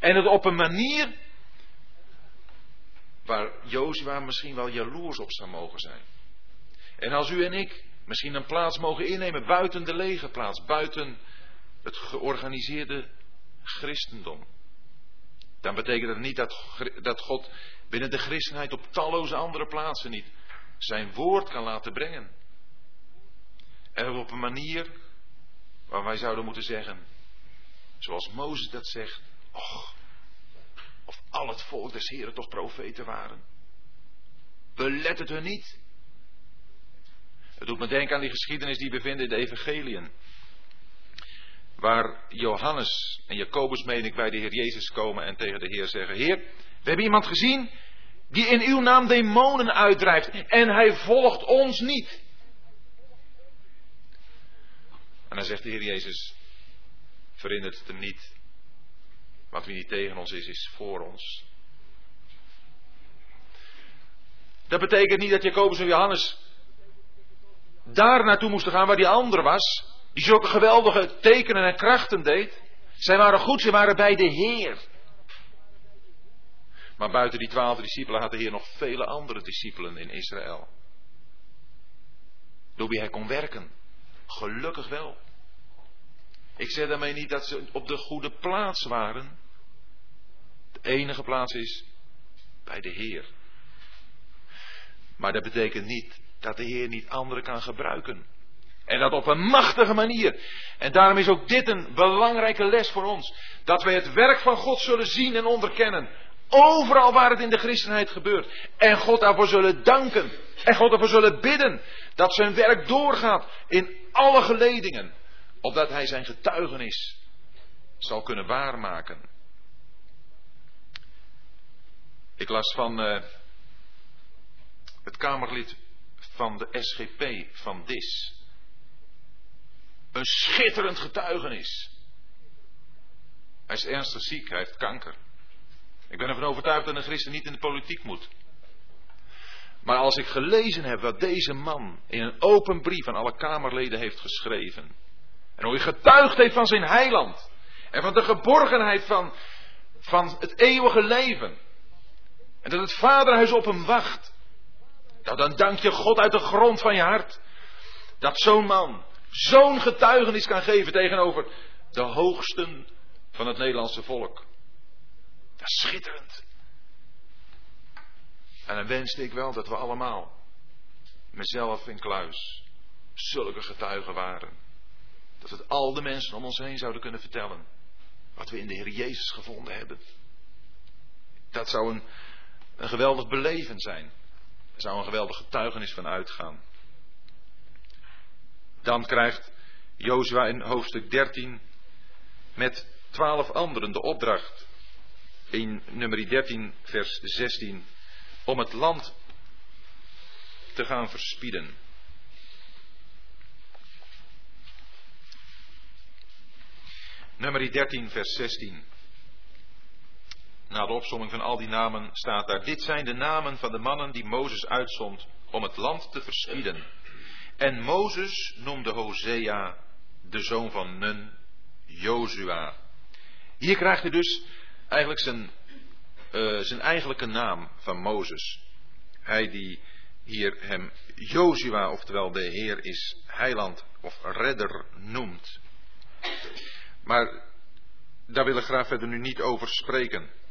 En het op een manier waar Jozua misschien wel jaloers op zou mogen zijn. En als u en ik misschien een plaats mogen innemen buiten de legerplaats, buiten het georganiseerde christendom, dan betekent dat niet dat, dat God binnen de christenheid op talloze andere plaatsen niet zijn woord kan laten brengen. En op een manier waar wij zouden moeten zeggen, zoals Mozes dat zegt, och, of al het volk des Heren toch profeten waren. Belet het hun niet. Het doet me denken aan die geschiedenis die we vinden in de evangeliën. Waar Johannes en Jacobus, meen ik, bij de Heer Jezus komen en tegen de Heer zeggen: Heer, we hebben iemand gezien die in uw naam demonen uitdrijft en hij volgt ons niet. En dan zegt de Heer Jezus: Verhindert het hem niet. Want wie niet tegen ons is, is voor ons. Dat betekent niet dat Jacobus en Johannes daar naartoe moesten gaan waar die ander was. Die zulke geweldige tekenen en krachten deed. Zij waren goed, ze waren bij de Heer. Maar buiten die twaalf discipelen had de Heer nog vele andere discipelen in Israël. Door wie hij kon werken. Gelukkig wel. Ik zeg daarmee niet dat ze op de goede plaats waren. Enige plaats is bij de Heer. Maar dat betekent niet dat de Heer niet anderen kan gebruiken. En dat op een machtige manier. En daarom is ook dit een belangrijke les voor ons. Dat wij het werk van God zullen zien en onderkennen. Overal waar het in de christenheid gebeurt. En God daarvoor zullen danken. En God daarvoor zullen bidden. Dat zijn werk doorgaat in alle geledingen. Opdat hij zijn getuigenis zal kunnen waarmaken. Ik las van uh, het Kamerlid van de SGP van DIS. Een schitterend getuigenis. Hij is ernstig ziek, hij heeft kanker. Ik ben ervan overtuigd dat een christen niet in de politiek moet. Maar als ik gelezen heb wat deze man in een open brief aan alle Kamerleden heeft geschreven. En hoe hij getuigd heeft van zijn heiland. En van de geborgenheid van, van het eeuwige leven. En dat het vaderhuis op hem wacht. Nou, dan dank je God uit de grond van je hart. Dat zo'n man zo'n getuigenis kan geven tegenover de hoogsten van het Nederlandse volk. Dat is schitterend. En dan wenste ik wel dat we allemaal, mezelf in kluis, zulke getuigen waren. Dat het al de mensen om ons heen zouden kunnen vertellen. Wat we in de Heer Jezus gevonden hebben. Dat zou een, een geweldig beleven zijn. Er zou een geweldig getuigenis van uitgaan. Dan krijgt Jozua in hoofdstuk 13 met twaalf anderen de opdracht. In nummer 13, vers 16. Om het land te gaan verspieden. Nummer 13, vers 16. Na de opsomming van al die namen staat daar: Dit zijn de namen van de mannen die Mozes uitzond om het land te verspieden. En Mozes noemde Hosea, de zoon van Nun, Jozua. Hier krijgt hij dus eigenlijk zijn, uh, zijn eigenlijke naam van Mozes. Hij die hier hem Jozua, oftewel de Heer is heiland of redder noemt. Maar daar wil ik graag verder nu niet over spreken.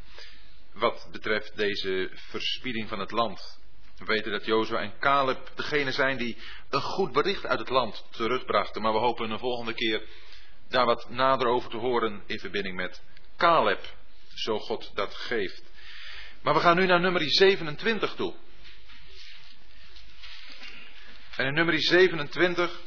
Wat betreft deze verspieding van het land. We weten dat Jozua en Caleb degene zijn die een goed bericht uit het land terugbrachten. Maar we hopen een volgende keer daar wat nader over te horen in verbinding met Caleb. Zo God dat geeft. Maar we gaan nu naar nummer 27 toe. En in nummer 27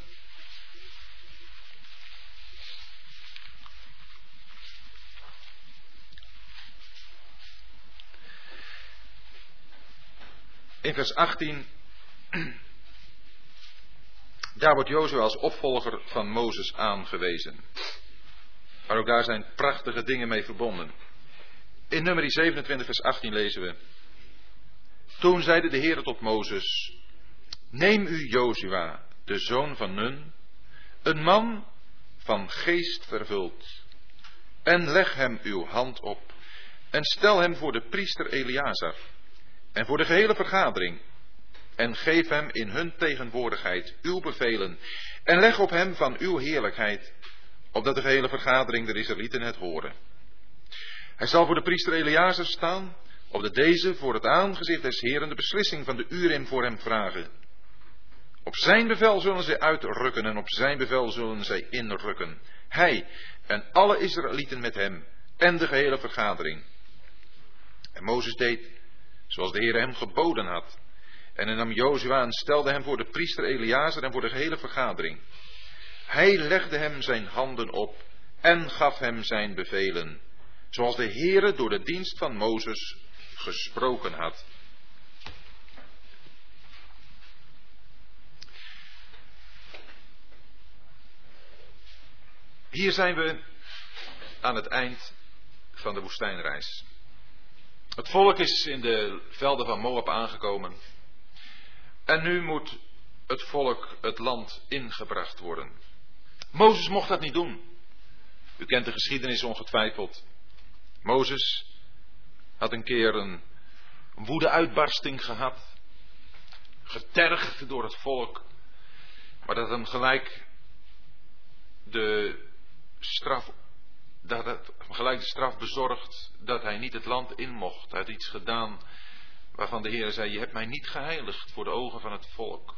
in vers 18 daar wordt Jozua als opvolger van Mozes aangewezen. Maar ook daar zijn prachtige dingen mee verbonden. In nummer 27, vers 18 lezen we. Toen zeide de Heer tot Mozes: Neem u Jozua, de zoon van Nun, een man van geest vervuld, en leg hem uw hand op, en stel hem voor de priester Eleazar, en voor de gehele vergadering, en geef hem in hun tegenwoordigheid uw bevelen, en leg op hem van uw heerlijkheid, opdat de gehele vergadering der Israëlieten het horen. Hij zal voor de priester Eleazar staan, opdat deze voor het aangezicht des Heren de beslissing van de Urim voor hem vragen. Op zijn bevel zullen zij uitrukken en op zijn bevel zullen zij inrukken. Hij en alle Israëlieten met hem en de gehele vergadering. En Mozes deed zoals de Heer hem geboden had. En hij nam Jozua en stelde hem voor de priester Eleazar en voor de gehele vergadering. Hij legde hem zijn handen op en gaf hem zijn bevelen, zoals de Heere door de dienst van Mozes gesproken had. Hier zijn we aan het eind van de woestijnreis. Het volk is in de velden van Moab aangekomen. En nu moet het volk het land ingebracht worden. Mozes mocht dat niet doen. U kent de geschiedenis ongetwijfeld. Mozes had een keer een woede-uitbarsting gehad. Getergd door het volk. Maar dat hem gelijk de straf, dat het gelijk de straf bezorgd dat hij niet het land in mocht. Hij had iets gedaan waarvan de Heer zei, je hebt mij niet geheiligd voor de ogen van het volk.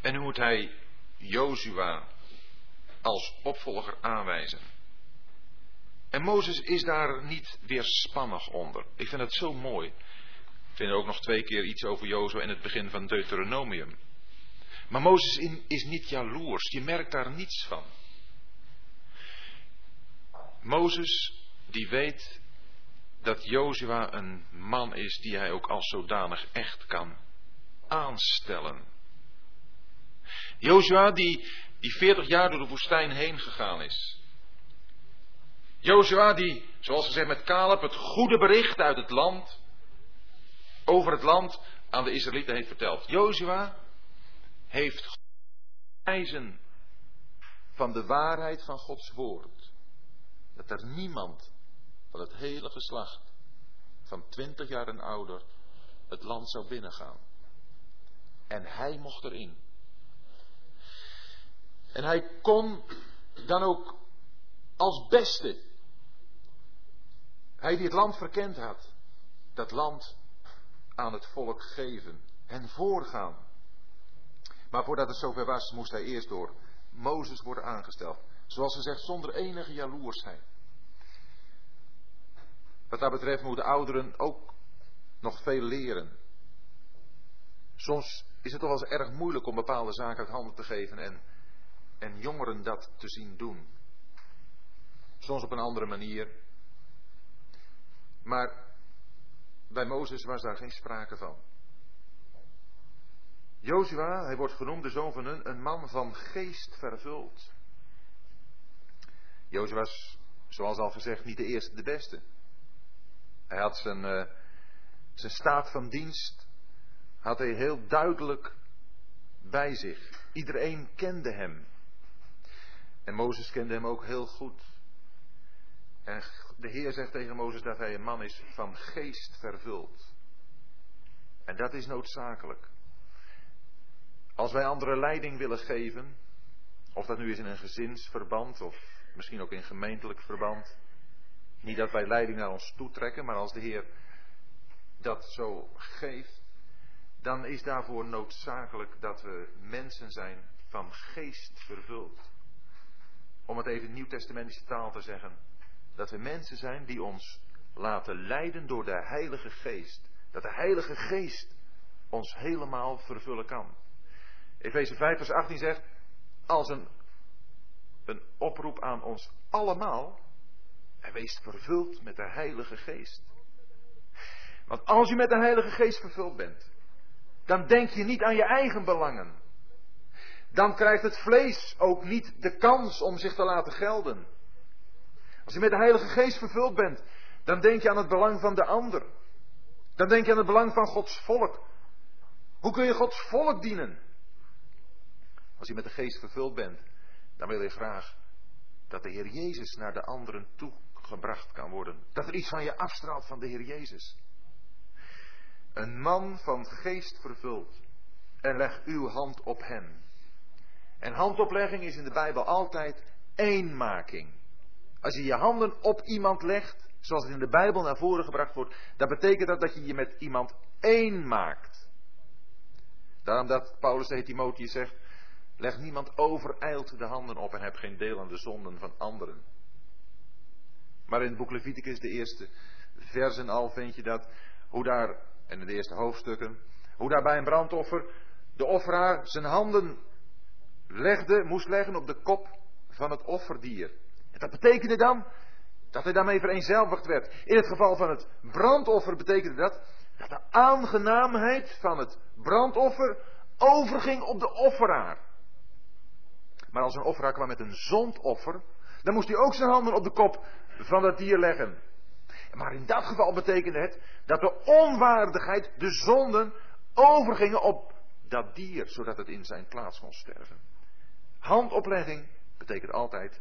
En nu moet hij Jozua als opvolger aanwijzen. En Mozes is daar niet weerspannig onder. Ik vind dat zo mooi. Ik vind er ook nog twee keer iets over Jozua in het begin van Deuteronomium. Maar Mozes is niet jaloers. Je merkt daar niets van. Mozes, die weet dat Jozua een man is die hij ook als zodanig echt kan aanstellen. Jozua die, die 40 jaar door de woestijn heen gegaan is. Jozua die, zoals gezegd met Caleb, het goede bericht uit het land, over het land aan de Israëlieten heeft verteld. Jozua heeft eisen van de waarheid van Gods woord. Dat er niemand van het hele geslacht van twintig jaar en ouder het land zou binnengaan. En hij mocht erin. En hij kon dan ook als beste, hij die het land verkend had, dat land aan het volk geven en voorgaan. Maar voordat het zover was, moest hij eerst door Mozes worden aangesteld. Zoals ze zegt, zonder enige jaloersheid. Wat dat betreft moeten ouderen ook nog veel leren. Soms is het toch wel eens erg moeilijk om bepaalde zaken uit handen te geven en, en jongeren dat te zien doen. Soms op een andere manier. Maar bij Mozes was daar geen sprake van. Jozua, hij wordt genoemd de zoon van een, een man van geest vervuld. Jozua was, zoals al gezegd, niet de eerste, de beste. Hij had zijn, uh, zijn staat van dienst, had hij heel duidelijk bij zich. Iedereen kende hem. En Mozes kende hem ook heel goed. En de Heer zegt tegen Mozes dat hij een man is van geest vervuld. En dat is noodzakelijk. Als wij anderen leiding willen geven, of dat nu is in een gezinsverband of misschien ook in gemeentelijk verband, niet dat wij leiding naar ons toetrekken, maar als de Heer dat zo geeft, dan is daarvoor noodzakelijk dat we mensen zijn van geest vervuld. Om het even nieuwtestamentische taal te zeggen, dat we mensen zijn die ons laten leiden door de Heilige Geest. Dat de Heilige Geest ons helemaal vervullen kan. Efeze 5 vers 18 zegt, als een, een oproep aan ons allemaal, en wees vervuld met de Heilige Geest. Want als je met de Heilige Geest vervuld bent, dan denk je niet aan je eigen belangen. Dan krijgt het vlees ook niet de kans om zich te laten gelden. Als je met de Heilige Geest vervuld bent, dan denk je aan het belang van de ander. Dan denk je aan het belang van Gods volk. Hoe kun je Gods volk dienen? Als je met de Geest vervuld bent, dan wil je graag dat de Heer Jezus naar de anderen toe gebracht kan worden. Dat er iets van je afstraalt van de Heer Jezus. Een man van geest vervuld. En leg uw hand op hem. En handoplegging is in de Bijbel altijd eenmaking. Als je je handen op iemand legt, zoals het in de Bijbel naar voren gebracht wordt, dan betekent dat dat je je met iemand één maakt. Daarom dat Paulus tegen Timotheus zegt, leg niemand overijld de handen op en heb geen deel aan de zonden van anderen. Maar in het boek Leviticus, de eerste versen al, vind je dat, hoe daar, en in de eerste hoofdstukken, hoe daar bij een brandoffer de offeraar zijn handen legde, moest leggen op de kop van het offerdier. En dat betekende dan dat hij daarmee vereenzelvigd werd. In het geval van het brandoffer betekende dat dat de aangenaamheid van het brandoffer overging op de offeraar. Maar als een offeraar kwam met een zondoffer, dan moest hij ook zijn handen op de kop van dat dier leggen. Maar in dat geval betekende het dat de onwaardigheid, de zonden, overgingen op dat dier, zodat het in zijn plaats kon sterven. Handoplegging betekent altijd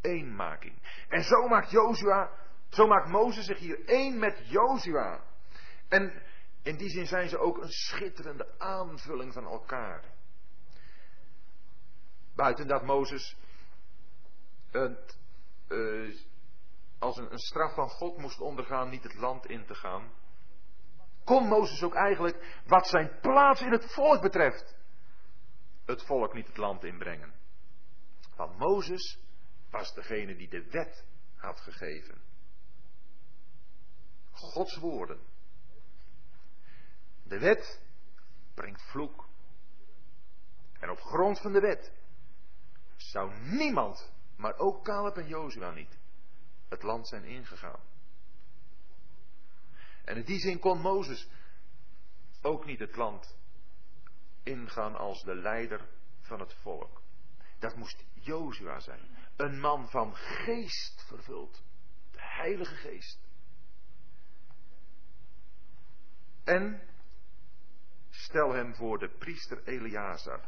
eenmaking. En zo maakt Jozua, zo maakt Mozes zich hier één met Jozua. En in die zin zijn ze ook een schitterende aanvulling van elkaar. Buiten dat Mozes het, uh, als een, een straf van God moest ondergaan niet het land in te gaan, kon Mozes ook eigenlijk, wat zijn plaats in het volk betreft, het volk niet het land inbrengen. Want Mozes was degene die de wet had gegeven. Gods woorden. De wet brengt vloek. En op grond van de wet zou niemand, maar ook Caleb en Jozua niet, het land zijn ingegaan. En in die zin kon Mozes ook niet het land ingaan als de leider van het volk. Dat moest Jozua zijn. Een man van geest vervuld. De Heilige Geest. En stel hem voor de priester Eleazar.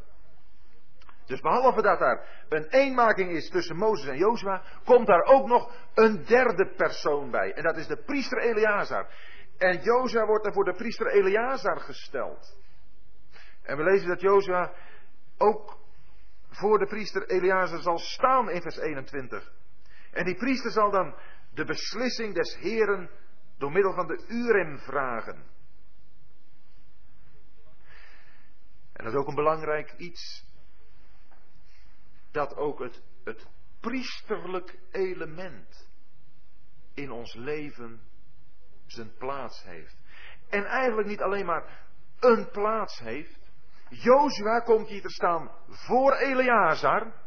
Dus behalve dat daar een eenmaking is tussen Mozes en Jozua, komt daar ook nog een derde persoon bij. En dat is de priester Eleazar. En Jozua wordt er voor de priester Eleazar gesteld. En we lezen dat Jozua ook voor de priester Eleazar zal staan in vers 21. En die priester zal dan de beslissing des Heren door middel van de Urim vragen. En dat is ook een belangrijk iets. Dat ook het, het priesterlijk element in ons leven zijn plaats heeft. En eigenlijk niet alleen maar een plaats heeft, Jozua komt hier te staan voor Eleazar.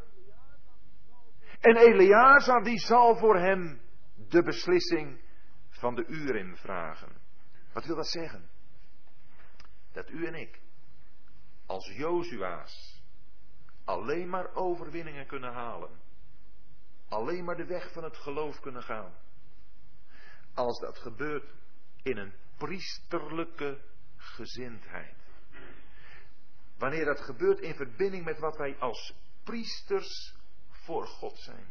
En Eleazar die zal voor hem de beslissing van de Urim vragen. Wat wil dat zeggen? Dat u en ik als Jozua's alleen maar overwinningen kunnen halen. Alleen maar de weg van het geloof kunnen gaan. Als dat gebeurt in een priesterlijke gezindheid. Wanneer dat gebeurt in verbinding met wat wij als priesters voor God zijn.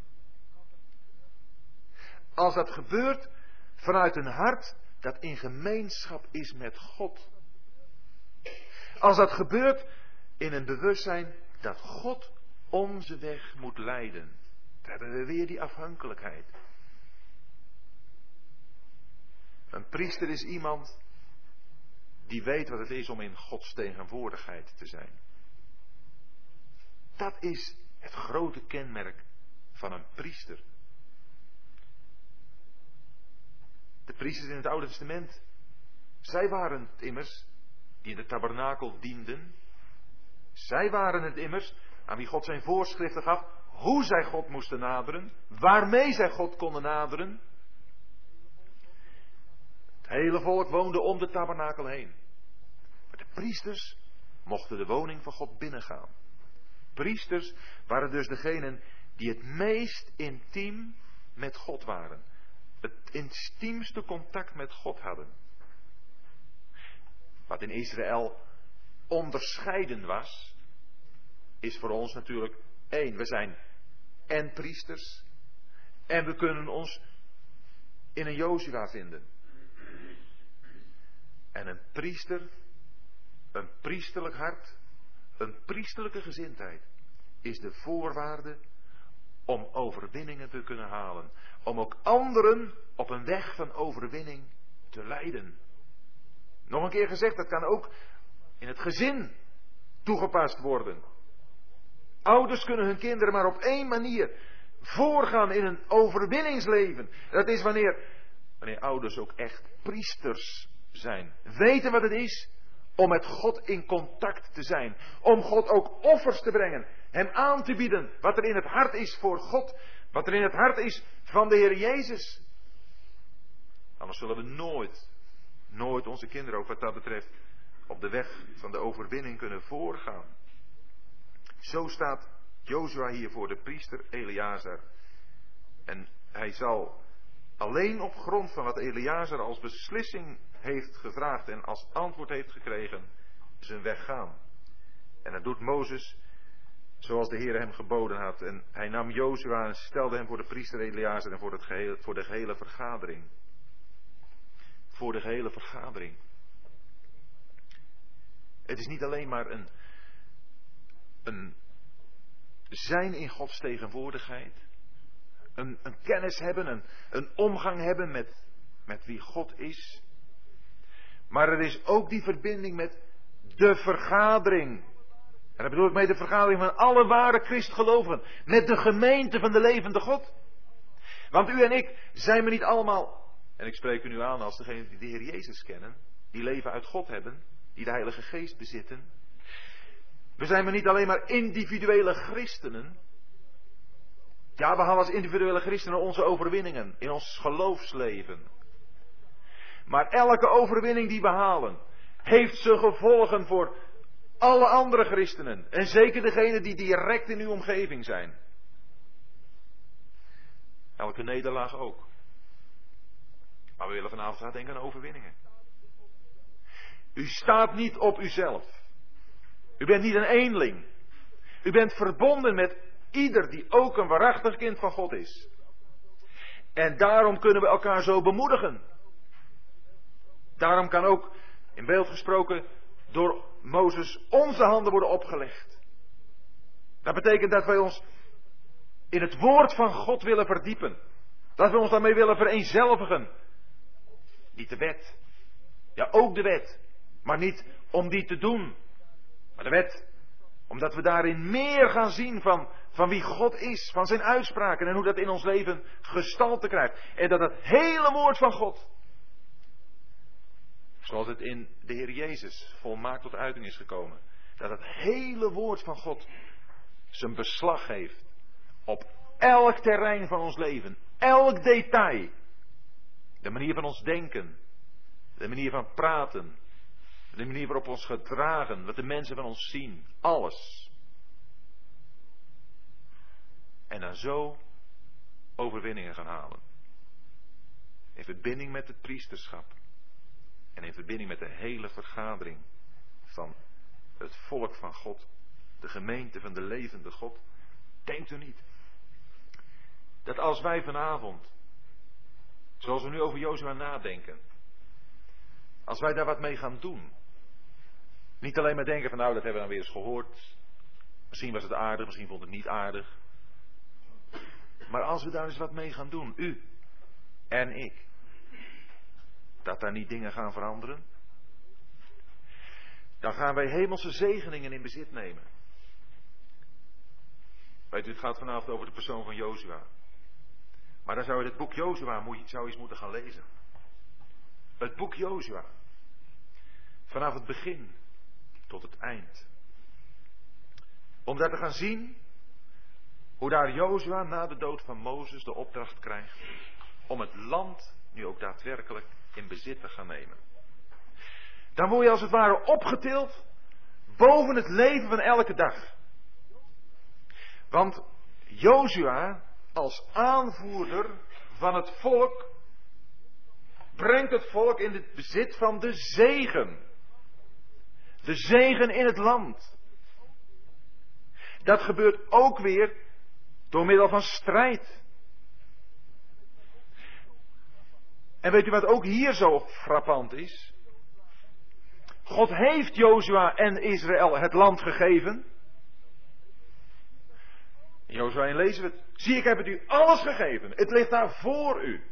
Als dat gebeurt vanuit een hart dat in gemeenschap is met God. Als dat gebeurt in een bewustzijn dat God onze weg moet leiden. Dan hebben we weer die afhankelijkheid. Een priester is iemand die weet wat het is om in Gods tegenwoordigheid te zijn. Dat is het grote kenmerk van een priester. De priesters in het Oude Testament. Zij waren het immers die in de tabernakel dienden. Zij waren het immers aan wie God zijn voorschriften gaf. Hoe zij God moesten naderen. Waarmee zij God konden naderen. Het hele volk woonde om de tabernakel heen. Maar de priesters mochten de woning van God binnengaan. Priesters waren dus degenen die het meest intiem met God waren. Het intiemste contact met God hadden. Wat in Israël onderscheiden was, is voor ons natuurlijk één. We zijn en priesters en we kunnen ons in een Jozua vinden. En een priester, een priesterlijk hart, een priesterlijke gezindheid is de voorwaarde om overwinningen te kunnen halen. Om ook anderen op een weg van overwinning te leiden. Nog een keer gezegd, dat kan ook in het gezin toegepast worden. Ouders kunnen hun kinderen maar op één manier voorgaan in een overwinningsleven. Dat is wanneer, wanneer ouders ook echt priesters zijn. Weten wat het is om met God in contact te zijn. Om God ook offers te brengen. Hem aan te bieden wat er in het hart is voor God. Wat er in het hart is van de Heer Jezus. Anders zullen we nooit, nooit onze kinderen ook wat dat betreft op de weg van de overwinning kunnen voorgaan. Zo staat Jozua hier voor de priester Eleazar. En hij zal alleen op grond van wat Eleazar als beslissing heeft gevraagd en als antwoord heeft gekregen, zijn weg gaan. En dat doet Mozes zoals de Heer hem geboden had. En hij nam Jozua en stelde hem voor de priester Eleazar en voor, het voor de gehele vergadering. Voor de gehele vergadering. Het is niet alleen maar een, een zijn in Gods tegenwoordigheid. Een, een kennis hebben, een, omgang hebben met, met wie God is. Maar er is ook die verbinding met de vergadering. En daar bedoel ik mee de vergadering van alle ware christgelovigen. Met de gemeente van de levende God. Want u en ik zijn we niet allemaal, en ik spreek u nu aan als degene die de Heer Jezus kennen, die leven uit God hebben, die de Heilige Geest bezitten. We zijn we niet alleen maar individuele christenen. Ja, we halen als individuele christenen onze overwinningen in ons geloofsleven. Maar elke overwinning die we halen, heeft zijn gevolgen voor alle andere christenen. En zeker degenen die direct in uw omgeving zijn. Elke nederlaag ook. Maar we willen vanavond gaan denken aan overwinningen. U staat niet op uzelf. U bent niet een eenling. U bent verbonden met ieder die ook een waarachtig kind van God is. En daarom kunnen we elkaar zo bemoedigen. Daarom kan ook, in beeld gesproken, door Mozes onze handen worden opgelegd. Dat betekent dat wij ons in het woord van God willen verdiepen. Dat we ons daarmee willen vereenzelvigen. Niet de wet. Ja, ook de wet. Maar niet om die te doen. Maar de wet. Omdat we daarin meer gaan zien van, van wie God is. Van zijn uitspraken. En hoe dat in ons leven gestalte krijgt. En dat het hele woord van God Zoals het in de Heer Jezus volmaakt tot uiting is gekomen. Dat het hele woord van God zijn beslag heeft op elk terrein van ons leven. Elk detail. De manier van ons denken. De manier van praten. De manier waarop we ons gedragen. Wat de mensen van ons zien. Alles. En dan zo overwinningen gaan halen. In verbinding met het priesterschap. En in verbinding met de hele vergadering van het volk van God, de gemeente van de levende God, denkt u niet dat als wij vanavond, zoals we nu over Jozua nadenken, als wij daar wat mee gaan doen, niet alleen maar denken van nou dat hebben we dan weer eens gehoord, misschien was het aardig, misschien vond het niet aardig, maar als we daar eens wat mee gaan doen, u en ik, dat daar niet dingen gaan veranderen? Dan gaan wij hemelse zegeningen in bezit nemen. Weet u, het gaat vanavond over de persoon van Jozua. Maar dan zou je het boek Jozua zou eens moeten gaan lezen. het boek Jozua. Vanaf het begin tot het eind. Om daar te gaan zien hoe daar Jozua na de dood van Mozes de opdracht krijgt om het land nu ook daadwerkelijk in bezit te gaan nemen. Dan word je als het ware opgetild boven het leven van elke dag. Want Jozua als aanvoerder van het volk brengt het volk in het bezit van de zegen. De zegen in het land. Dat gebeurt ook weer door middel van strijd. En weet u wat ook hier zo frappant is? God heeft Jozua en Israël het land gegeven. Jozua 1 lezen we het. Zie, ik heb het u alles gegeven. Het ligt daar voor u.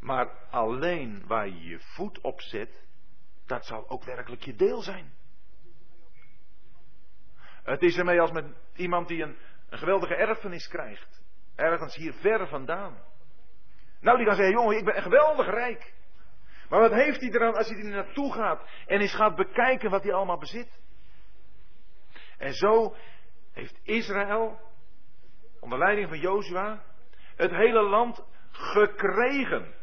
Maar alleen waar je je voet op zet, dat zal ook werkelijk je deel zijn. Het is ermee als met iemand die een, geweldige erfenis krijgt. Ergens hier ver vandaan. Nou, die kan zeggen, jongen, ik ben geweldig rijk. Maar wat heeft hij eraan als hij er naartoe gaat en eens gaat bekijken wat hij allemaal bezit? En zo heeft Israël, onder leiding van Jozua, het hele land gekregen.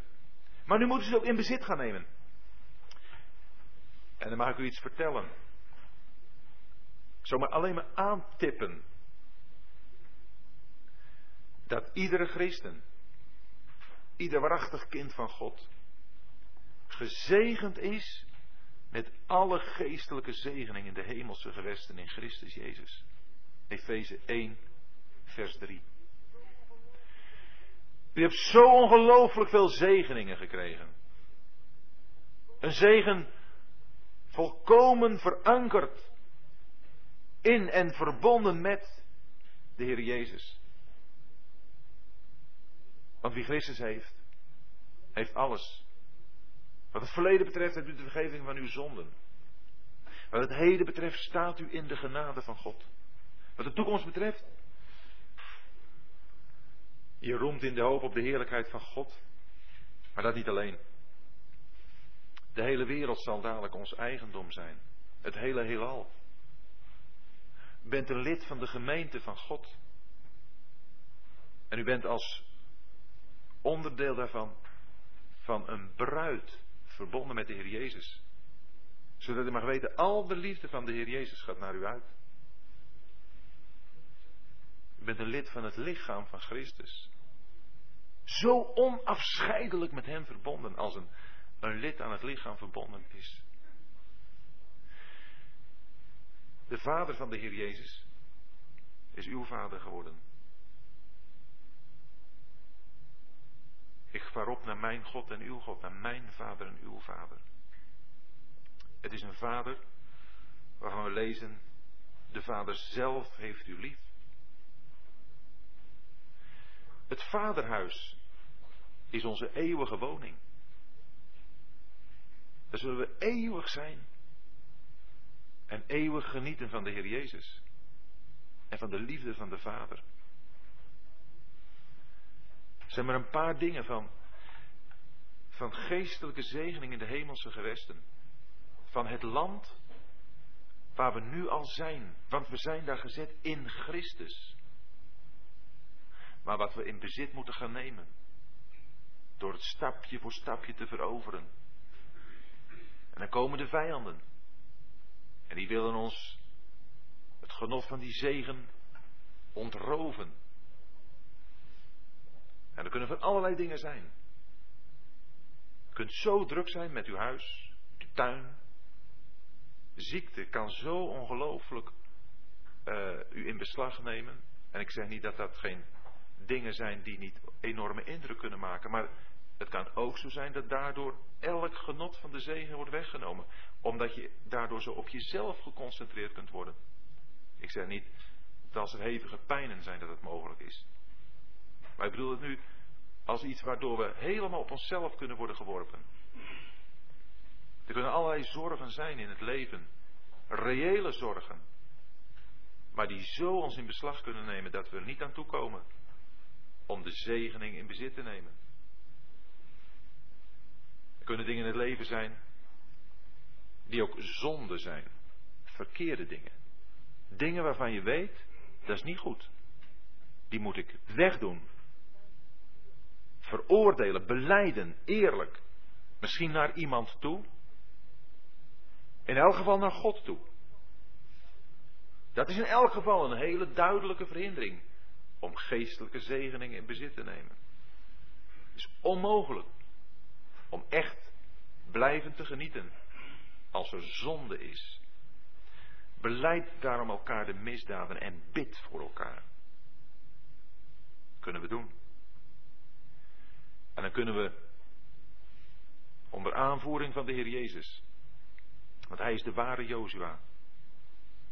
Maar nu moeten ze het ook in bezit gaan nemen. En dan mag ik u iets vertellen. Zomaar alleen maar aantippen. Dat iedere christen, ieder waarachtig kind van God, gezegend is met alle geestelijke zegeningen in de hemelse gewesten in Christus Jezus. Efeze 1, vers 3. U hebt zo ongelooflijk veel zegeningen gekregen. Een zegen volkomen verankerd in en verbonden met de Heer Jezus. Want wie Christus heeft, heeft alles. Wat het verleden betreft hebt u de vergeving van uw zonden. Wat het heden betreft staat u in de genade van God. Wat de toekomst betreft, je roemt in de hoop op de heerlijkheid van God. Maar dat niet alleen. De hele wereld zal dadelijk ons eigendom zijn. Het hele heelal. U bent een lid van de gemeente van God. En u bent als onderdeel daarvan van een bruid verbonden met de Heer Jezus. Zodat u mag weten, al de liefde van de Heer Jezus gaat naar u uit. U bent een lid van het lichaam van Christus. Zo onafscheidelijk met Hem verbonden als een, een lid aan het lichaam verbonden is. De vader van de Heer Jezus is uw vader geworden. Ik vaar op naar mijn God en uw God, naar mijn vader en uw vader. Het is een vader waarvan we lezen, de vader zelf heeft u lief. Het vaderhuis is onze eeuwige woning. Daar zullen we eeuwig zijn. En eeuwig genieten van de Heer Jezus. En van de liefde van de Vader. Er zijn maar een paar dingen van, van geestelijke zegening in de hemelse gewesten. Van het land waar we nu al zijn. Want we zijn daar gezet in Christus. Maar wat we in bezit moeten gaan nemen. Door het stapje voor stapje te veroveren. En dan komen de vijanden. En die willen ons het genot van die zegen ontroven. En dat kunnen van allerlei dingen zijn. Je kunt zo druk zijn met uw huis, uw tuin. Ziekte kan zo ongelooflijk uh, u in beslag nemen. En ik zeg niet dat dat geen dingen zijn die niet enorme indruk kunnen maken. Maar het kan ook zo zijn dat daardoor elk genot van de zegen wordt weggenomen. Omdat je daardoor zo op jezelf geconcentreerd kunt worden. Ik zeg niet dat als er hevige pijnen zijn dat het mogelijk is. Maar ik bedoel het nu als iets waardoor we helemaal op onszelf kunnen worden geworpen. Er kunnen allerlei zorgen zijn in het leven. Reële zorgen. Maar die zo ons in beslag kunnen nemen dat we er niet aan toe komen om de zegening in bezit te nemen. Kunnen dingen in het leven zijn die ook zonde zijn. Verkeerde dingen. Dingen waarvan je weet, dat is niet goed. Die moet ik wegdoen. Veroordelen, beleiden, eerlijk. Misschien naar iemand toe. In elk geval naar God toe. Dat is in elk geval een hele duidelijke verhindering om geestelijke zegeningen in bezit te nemen. Het is onmogelijk om echt blijvend te genieten als er zonde is. Beleid daarom elkaar de misdaden en bid voor elkaar. Kunnen we doen. En dan kunnen we onder aanvoering van de Heer Jezus, want Hij is de ware Jozua,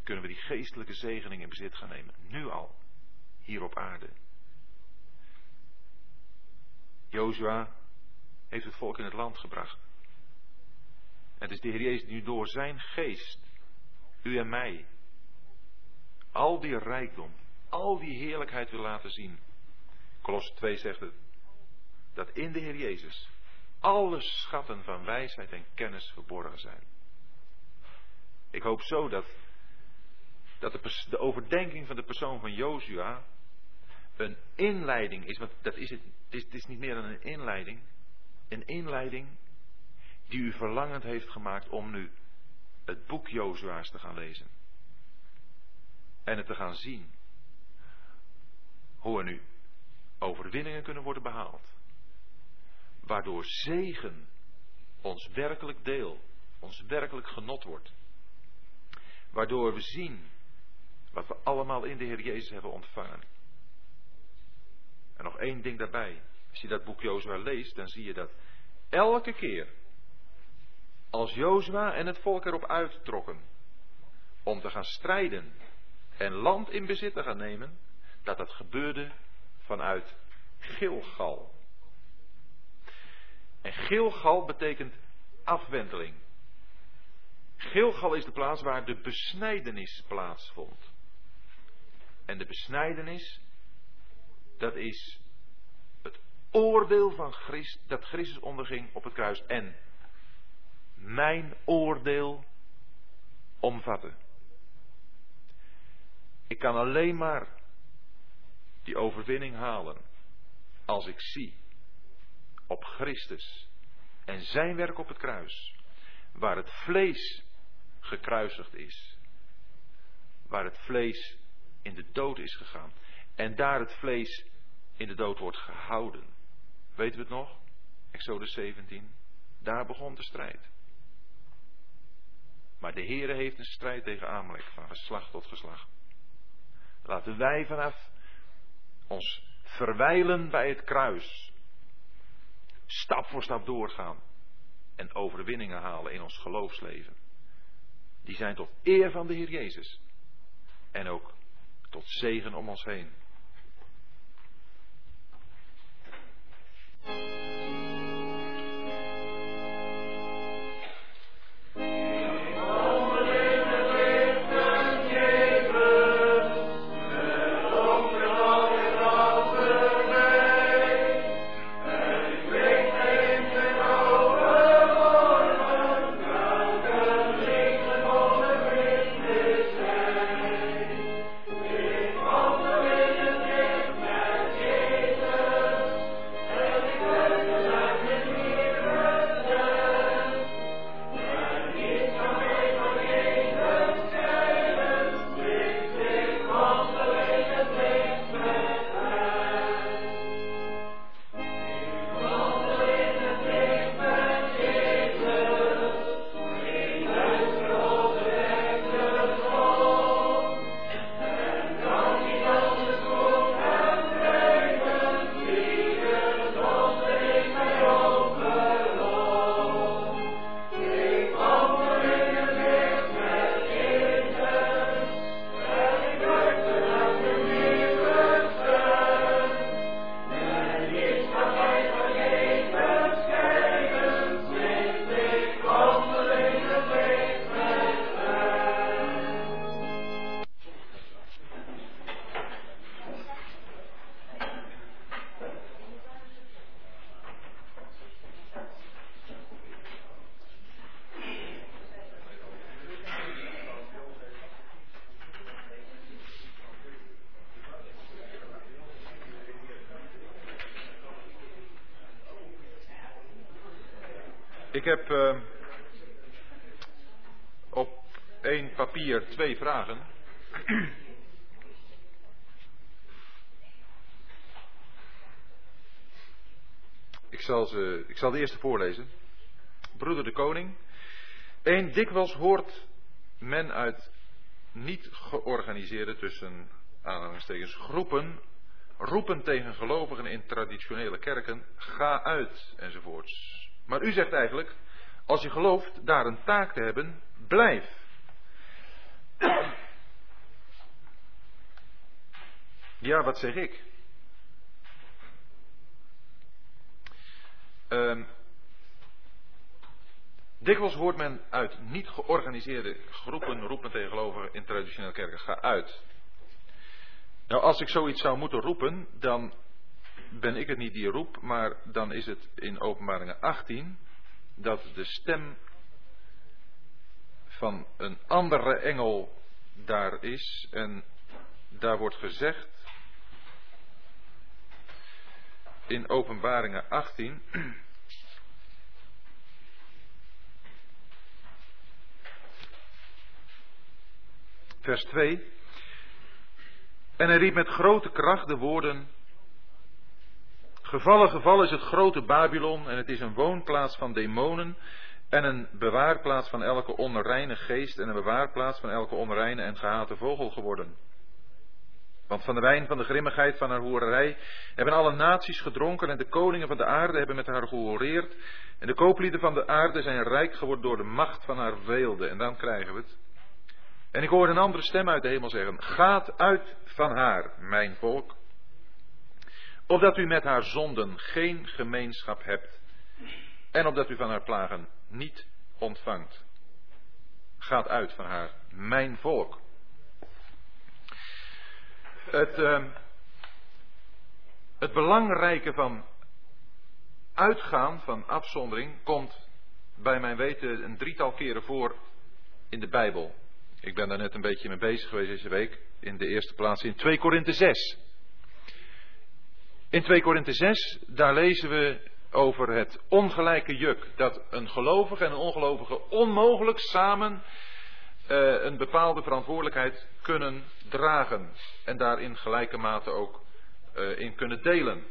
kunnen we die geestelijke zegening in bezit gaan nemen. Nu al, hier op aarde. Jozua heeft het volk in het land gebracht. Het is de Heer Jezus die door zijn geest, u en mij, al die rijkdom, al die heerlijkheid wil laten zien. Kolosse 2 zegt het, dat in de Heer Jezus alle schatten van wijsheid en kennis verborgen zijn. Ik hoop zo dat, dat de, de overdenking van de persoon van Jozua een inleiding is, want dat is het, het is, het is niet meer dan een inleiding, een inleiding die u verlangend heeft gemaakt om nu het boek Jozua's te gaan lezen. En het te gaan zien. Hoe er nu overwinningen kunnen worden behaald. Waardoor zegen ons werkelijk deel, ons werkelijk genot wordt. Waardoor we zien wat we allemaal in de Heer Jezus hebben ontvangen. En nog één ding daarbij. Als je dat boek Jozua leest, dan zie je dat elke keer als Jozua en het volk erop uittrokken om te gaan strijden en land in bezit te gaan nemen, dat dat gebeurde vanuit Gilgal. En Gilgal betekent afwenteling. Gilgal is de plaats waar de besnijdenis plaatsvond. En de besnijdenis, dat is oordeel van Christus, dat Christus onderging op het kruis. En mijn oordeel omvatten. Ik kan alleen maar die overwinning halen als ik zie op Christus en zijn werk op het kruis, waar het vlees gekruisigd is, waar het vlees in de dood is gegaan en daar het vlees in de dood wordt gehouden. Weten we het nog? Exodus 17. Daar begon de strijd. Maar de Heere heeft een strijd tegen Amalek van geslacht tot geslacht. Laten wij vanaf ons verwijlen bij het kruis. Stap voor stap doorgaan. En overwinningen halen in ons geloofsleven. Die zijn tot eer van de Heer Jezus. En ook tot zegen om ons heen. あ! Heb uh, op één papier twee vragen. Ik zal, ze, ik zal de eerste voorlezen. Broeder de Koning. Eén dikwijls hoort men uit niet georganiseerde tussen aanhalingstekens groepen roepen tegen gelovigen in traditionele kerken, ga uit enzovoorts. Maar u zegt eigenlijk, als je gelooft daar een taak te hebben, blijf. Ja, wat zeg ik? Uh, dikwijls hoort men uit niet georganiseerde groepen roepen tegen in traditionele kerken, ga uit. Nou, als ik zoiets zou moeten roepen, dan ben ik het niet die roep, maar dan is het in Openbaringen 18 dat de stem van een andere engel daar is. En daar wordt gezegd in Openbaringen 18. Vers 2. En hij riep met grote kracht de woorden: Gevallen, gevallen is het grote Babylon en het is een woonplaats van demonen en een bewaarplaats van elke onreine geest en een bewaarplaats van elke onreine en gehate vogel geworden. Want van de wijn van de grimmigheid van haar hoererij hebben alle naties gedronken en de koningen van de aarde hebben met haar gehoreerd. En de kooplieden van de aarde zijn rijk geworden door de macht van haar weelde. En dan krijgen we het. En ik hoorde een andere stem uit de hemel zeggen: Gaat uit van haar, mijn volk, opdat u met haar zonden geen gemeenschap hebt en opdat u van haar plagen niet ontvangt. Gaat uit van haar, mijn volk. Het, uh, het belangrijke van uitgaan, van afzondering, komt bij mijn weten een drietal keren voor in de Bijbel. Ik ben daar net een beetje mee bezig geweest deze week. In de eerste plaats in 2 Korinthe 6. In 2 Korinthe 6, daar lezen we over het ongelijke juk. Dat een gelovige en een ongelovige onmogelijk samen uh, een bepaalde verantwoordelijkheid kunnen dragen. En daar in gelijke mate ook uh, in kunnen delen.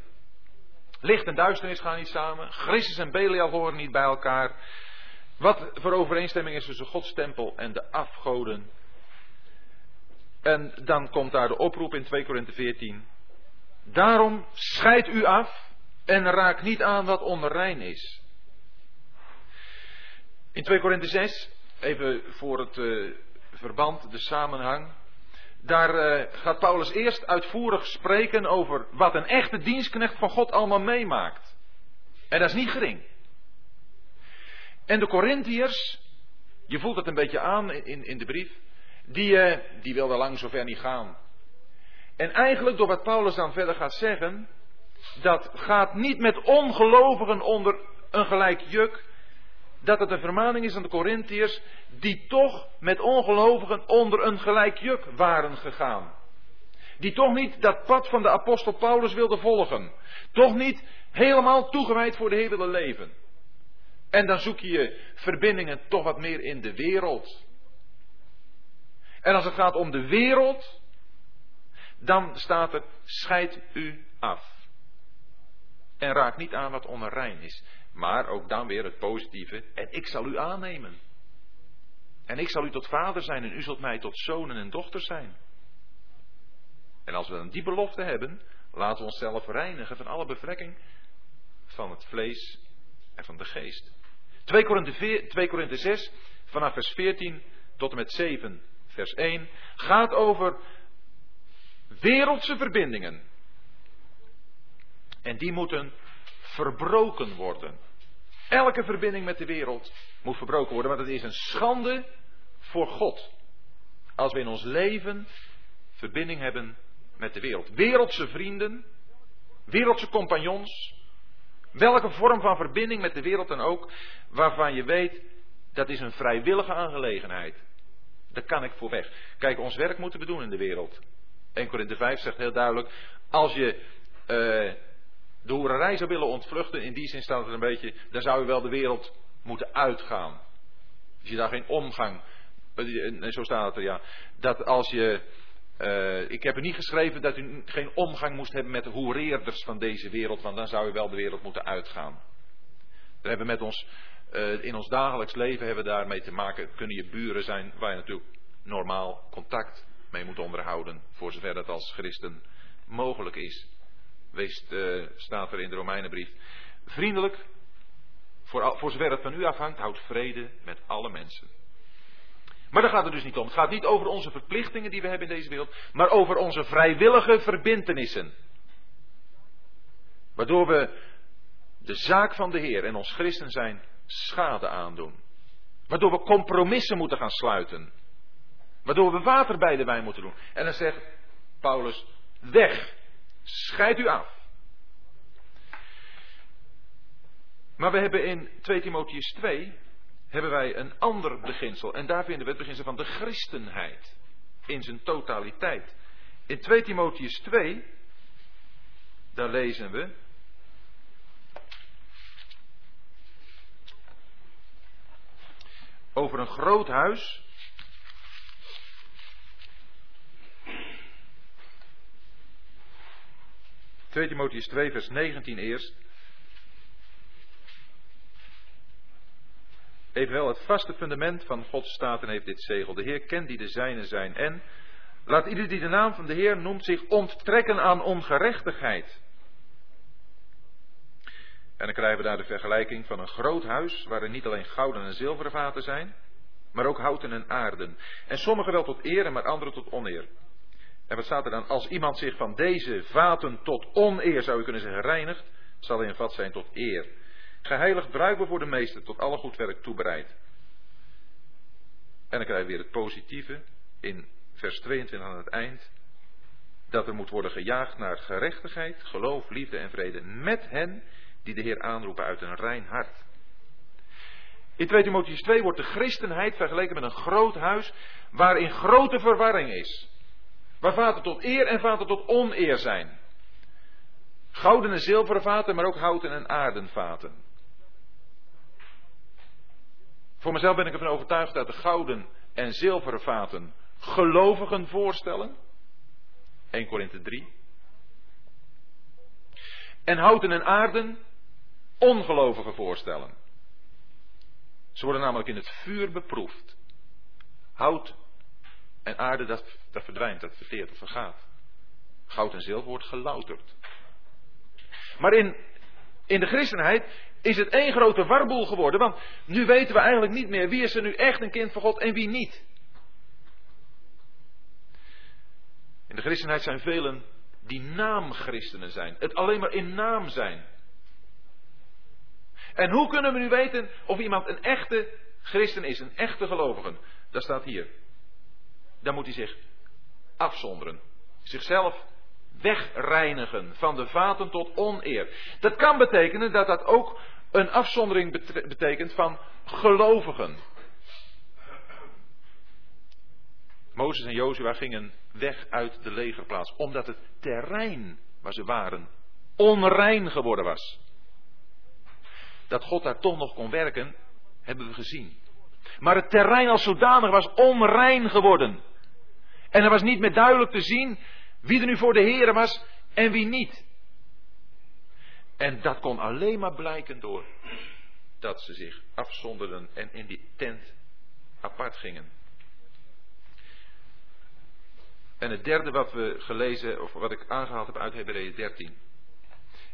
Licht en duisternis gaan niet samen. Christus en Belial horen niet bij elkaar. Wat voor overeenstemming is tussen Gods tempel en de afgoden. En dan komt daar de oproep in 2 Korinthe 14. Daarom scheid u af en raak niet aan wat onrein is. In 2 Korinthe 6, even voor het uh, verband, de samenhang. Daar uh, gaat Paulus eerst uitvoerig spreken over wat een echte dienstknecht van God allemaal meemaakt. En dat is niet gering. En de Corinthiërs, je voelt het een beetje aan in, in de brief, die, uh, die wilden lang zover niet gaan. En eigenlijk door wat Paulus dan verder gaat zeggen, dat gaat niet met ongelovigen onder een gelijk juk, dat het een vermaning is aan de Corinthiërs die toch met ongelovigen onder een gelijk juk waren gegaan. Die toch niet dat pad van de apostel Paulus wilden volgen. Toch niet helemaal toegewijd voor de willen leven. En dan zoek je je verbindingen toch wat meer in de wereld. En als het gaat om de wereld, dan staat er: scheid u af. En raak niet aan wat onrein is. Maar ook dan weer het positieve: en ik zal u aannemen. En ik zal u tot vader zijn en u zult mij tot zonen en dochters zijn. En als we dan die belofte hebben, laten we onszelf reinigen van alle bevlekking van het vlees en van de geest. 2 Korinthe, 2 Korinthe 6, vanaf vers 14 tot en met 7, vers 1, gaat over wereldse verbindingen. En die moeten verbroken worden. Elke verbinding met de wereld moet verbroken worden, want het is een schande voor God. Als we in ons leven verbinding hebben met de wereld. Wereldse vrienden, wereldse compagnons, welke vorm van verbinding met de wereld dan ook, waarvan je weet dat is een vrijwillige aangelegenheid. Daar kan ik voor weg. Kijk, ons werk moeten we doen in de wereld. 1 Korinthe 5 zegt heel duidelijk, als je uh, de hoererij zou willen ontvluchten, in die zin staat het een beetje, dan zou je wel de wereld moeten uitgaan. Als je daar geen omgang. En zo staat het er ja. Dat als je. Ik heb er niet geschreven dat u geen omgang moest hebben met de hoereerders van deze wereld, want dan zou u wel de wereld moeten uitgaan. Daar hebben we met ons, in ons dagelijks leven hebben we daarmee te maken. Kunnen je buren zijn waar je natuurlijk normaal contact mee moet onderhouden, voor zover dat als christen mogelijk is. Wees, uh, staat er in de Romeinenbrief. Vriendelijk, voor, voor zover het van u afhangt, houd vrede met alle mensen. Maar daar gaat het dus niet om. Het gaat niet over onze verplichtingen die we hebben in deze wereld, maar over onze vrijwillige verbintenissen. Waardoor we de zaak van de Heer en ons christen zijn schade aandoen. Waardoor we compromissen moeten gaan sluiten. Waardoor we water bij de wijn moeten doen. En dan zegt Paulus, weg, scheid u af. Maar we hebben in 2 Timotheus 2 hebben wij een ander beginsel. En daar vinden we het beginsel van de christenheid. In zijn totaliteit. In 2 Timotheus 2, daar lezen we. Over een groot huis. Twee Timotheus 2, vers 19 eerst. Evenwel, het vaste fundament van Gods staten heeft dit zegel. De Heer kent die de zijnen zijn. En laat ieder die de naam van de Heer noemt zich onttrekken aan ongerechtigheid. En dan krijgen we daar de vergelijking van een groot huis, waarin niet alleen gouden en zilveren vaten zijn, maar ook houten en aarden. En sommige wel tot eer, maar andere tot oneer. En wat staat er dan? Als iemand zich van deze vaten tot oneer, zou je kunnen zeggen, reinigt, zal hij een vat zijn tot eer. Geheiligd bruikbaar voor de meester, tot alle goed werk toebereid. En dan krijgen we weer het positieve in vers 22 aan het eind. Dat er moet worden gejaagd naar gerechtigheid, geloof, liefde en vrede met hen die de Heer aanroepen uit een rein hart. In 2 Timotheus 2 wordt de christenheid vergeleken met een groot huis waarin grote verwarring is. Waar vaten tot eer en vaten tot oneer zijn. Gouden en zilveren vaten, maar ook houten en aardenvaten. Voor mezelf ben ik ervan overtuigd dat de gouden en zilveren vaten gelovigen voorstellen. 1 Korinthe 3. En houten en aarden ongelovigen voorstellen. Ze worden namelijk in het vuur beproefd. Hout en aarde, dat, dat verdwijnt, dat verteert, dat vergaat. Goud en zilver wordt gelouterd. Maar in, de christenheid is het één grote warboel geworden. Want nu weten we eigenlijk niet meer wie is er nu echt een kind van God en wie niet. In de christenheid zijn velen die naamchristenen zijn. Het alleen maar in naam zijn. En hoe kunnen we nu weten of iemand een echte christen is, een echte gelovige? Dat staat hier. Dan moet hij zich afzonderen. Zichzelf wegreinigen van de vaten tot oneer. Dat kan betekenen dat dat ook een afzondering betekent van gelovigen. Mozes en Jozua gingen weg uit de legerplaats, omdat het terrein waar ze waren onrein geworden was. Dat God daar toch nog kon werken, hebben we gezien. Maar het terrein als zodanig was onrein geworden. En er was niet meer duidelijk te zien wie er nu voor de Heer was en wie niet. En dat kon alleen maar blijken door dat ze zich afzonderden en in die tent apart gingen. En het derde wat we gelezen, of wat ik aangehaald heb uit Hebreeën 13.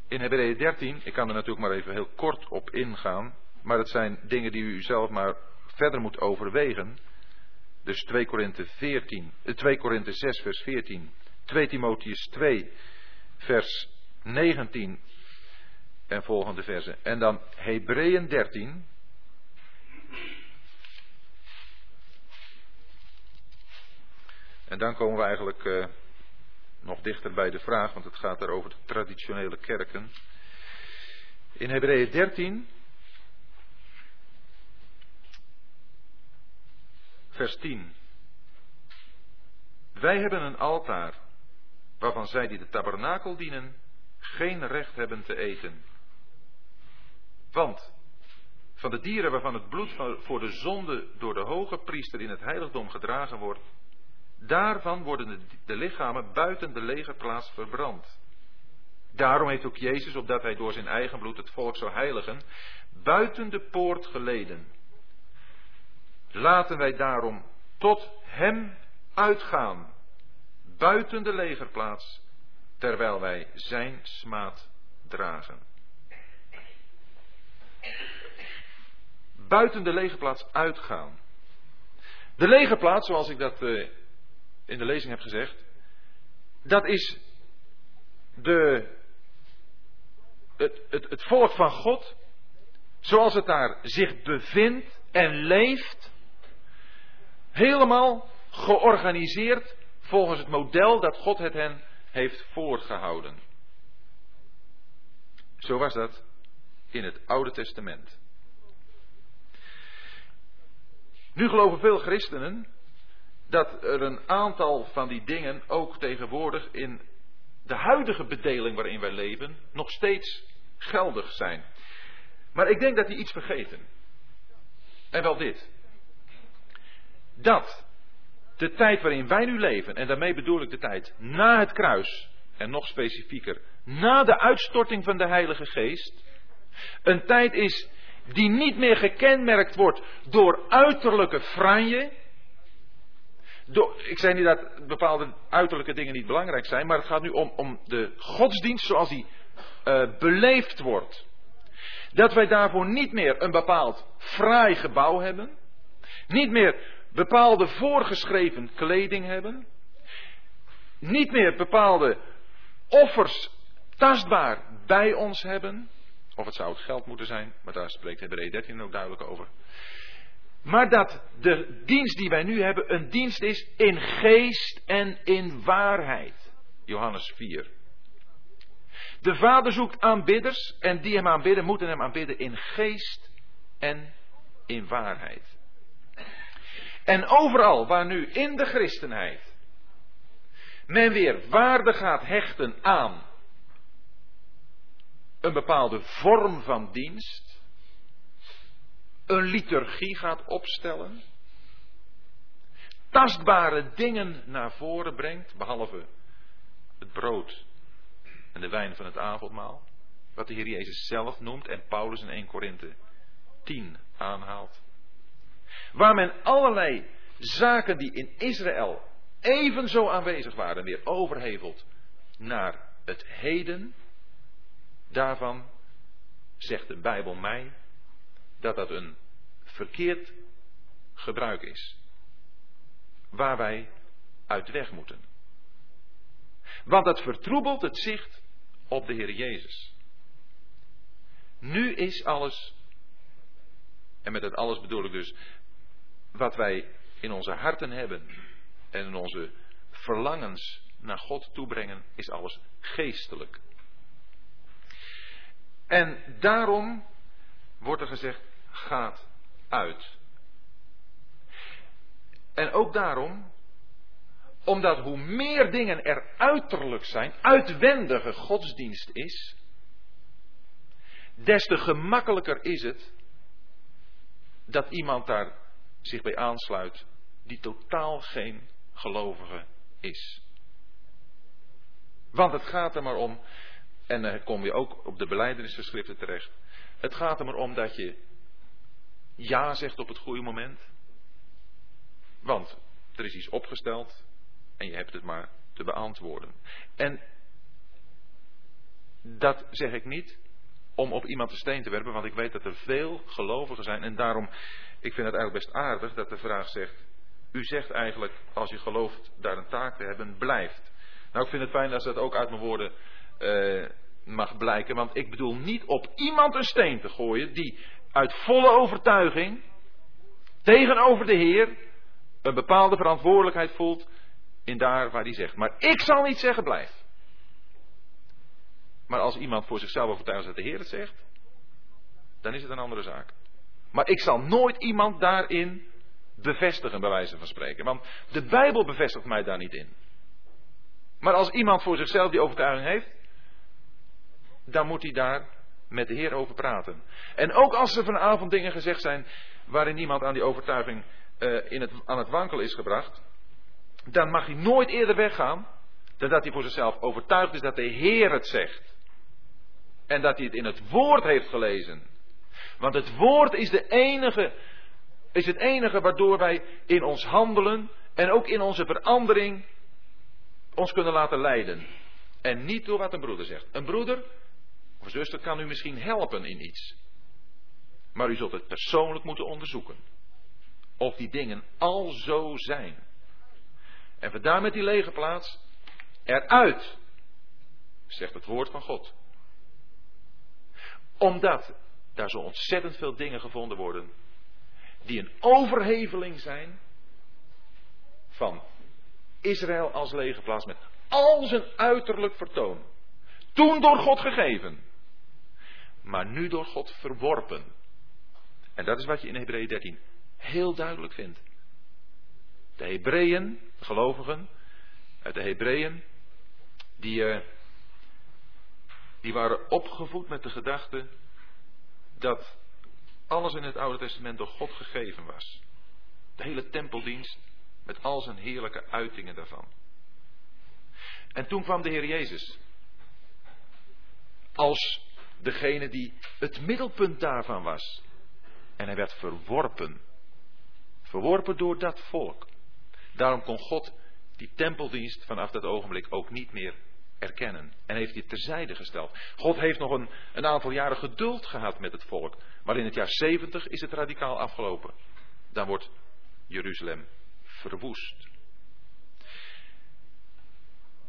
In Hebreeën 13, ik kan er natuurlijk maar even heel kort op ingaan, maar het zijn dingen die u zelf maar verder moet overwegen. Dus 2 Korinthe 14, 2 Korinthe 6 vers 14, 2 Timotheus 2 vers 19 en volgende versen. En dan Hebreeën 13. En dan komen we eigenlijk uh, nog dichter bij de vraag, want het gaat er over de traditionele kerken. In Hebreeën 13, vers 10. Wij hebben een altaar, waarvan zij die de tabernakel dienen, geen recht hebben te eten. Want van de dieren waarvan het bloed voor de zonde door de hoge priester in het heiligdom gedragen wordt, daarvan worden de, de lichamen buiten de legerplaats verbrand. Daarom heeft ook Jezus, opdat hij door zijn eigen bloed het volk zou heiligen, buiten de poort geleden. Laten wij daarom tot hem uitgaan, buiten de legerplaats, terwijl wij zijn smaad dragen. Buiten de legerplaats uitgaan. De legerplaats, zoals ik dat uh, in de lezing heb gezegd, dat is de, het, het, het volk van God, zoals het daar zich bevindt en leeft, helemaal georganiseerd volgens het model dat God het hen heeft voorgehouden. Zo was dat in het Oude Testament. Nu geloven veel christenen dat er een aantal van die dingen ook tegenwoordig in de huidige bedeling waarin wij leven nog steeds geldig zijn. Maar ik denk dat die iets vergeten. En wel dit. Dat de tijd waarin wij nu leven, en daarmee bedoel ik de tijd na het kruis, en nog specifieker, na de uitstorting van de Heilige Geest, een tijd is die niet meer gekenmerkt wordt door uiterlijke franje. Door, ik zei niet dat bepaalde uiterlijke dingen niet belangrijk zijn, maar het gaat nu om, om de godsdienst zoals die uh, beleefd wordt. Dat wij daarvoor niet meer een bepaald fraai gebouw hebben, niet meer bepaalde voorgeschreven kleding hebben, niet meer bepaalde offers tastbaar bij ons hebben, of het zou het geld moeten zijn, maar daar spreekt Hebreeën 13 ook duidelijk over. Maar dat de dienst die wij nu hebben een dienst is in geest en in waarheid. Johannes 4. De Vader zoekt aanbidders en die hem aanbidden moeten hem aanbidden in geest en in waarheid. En overal waar nu in de christenheid men weer waarde gaat hechten aan een bepaalde vorm van dienst, een liturgie gaat opstellen, tastbare dingen naar voren brengt, behalve het brood en de wijn van het avondmaal, wat de Heer Jezus zelf noemt en Paulus in 1 Korinthe 10 aanhaalt. Waar men allerlei zaken die in Israël evenzo aanwezig waren, weer overhevelt naar het heden. Daarvan zegt de Bijbel mij dat dat een verkeerd gebruik is. Waar wij uit weg moeten. Want dat vertroebelt het zicht op de Heer Jezus. Nu is alles, en met dat alles bedoel ik dus wat wij in onze harten hebben en in onze verlangens naar God toebrengen, is alles geestelijk. En daarom wordt er gezegd, gaat uit. En ook daarom, omdat hoe meer dingen er uiterlijk zijn, uitwendige godsdienst is, des te gemakkelijker is het dat iemand daar zich bij aansluit die totaal geen gelovige is. Want het gaat er maar om, en dan kom je ook op de beleidenisgeschriften terecht. Het gaat er maar om dat je ja zegt op het goede moment. Want er is iets opgesteld en je hebt het maar te beantwoorden. En dat zeg ik niet om op iemand de steen te werpen, want ik weet dat er veel gelovigen zijn. En daarom, ik vind het eigenlijk best aardig dat de vraag zegt, u zegt eigenlijk, als je gelooft daar een taak te hebben, blijft. Nou, ik vind het fijn als dat ook uit mijn woorden uh, mag blijken, want ik bedoel niet op iemand een steen te gooien die uit volle overtuiging tegenover de Heer een bepaalde verantwoordelijkheid voelt in daar waar hij zegt. Maar ik zal niet zeggen blijf. Maar als iemand voor zichzelf overtuigd is dat de Heer het zegt, dan is het een andere zaak. Maar ik zal nooit iemand daarin bevestigen, bij wijze van spreken. Want de Bijbel bevestigt mij daar niet in. Maar als iemand voor zichzelf die overtuiging heeft, dan moet hij daar met de Heer over praten. En ook als er vanavond dingen gezegd zijn waarin iemand aan die overtuiging uh, in het, aan het wankelen is gebracht, dan mag hij nooit eerder weggaan dan dat hij voor zichzelf overtuigd is dat de Heer het zegt. En dat hij het in het woord heeft gelezen. Want het woord is, de enige, is het enige waardoor wij in ons handelen en ook in onze verandering ons kunnen laten leiden. En niet door wat een broeder zegt. Een broeder of zuster kan u misschien helpen in iets. Maar u zult het persoonlijk moeten onderzoeken. Of die dingen al zo zijn. En vandaar met die lege plaats eruit, zegt het woord van God. Omdat daar zo ontzettend veel dingen gevonden worden die een overheveling zijn van Israël als lege plaats met al zijn uiterlijk vertoon. Toen door God gegeven, maar nu door God verworpen. En dat is wat je in Hebreeën 13 heel duidelijk vindt. De Hebreeën, de gelovigen, uit de Hebreeën, die, uh, die waren opgevoed met de gedachte dat alles in het Oude Testament door God gegeven was. De hele tempeldienst met al zijn heerlijke uitingen daarvan. En toen kwam de Heer Jezus als degene die het middelpunt daarvan was. En hij werd verworpen. Verworpen door dat volk. Daarom kon God die tempeldienst vanaf dat ogenblik ook niet meer erkennen. En heeft die terzijde gesteld. God heeft nog een, een aantal jaren geduld gehad met het volk. Maar in het jaar 70 is het radicaal afgelopen. Dan wordt Jeruzalem verwoest.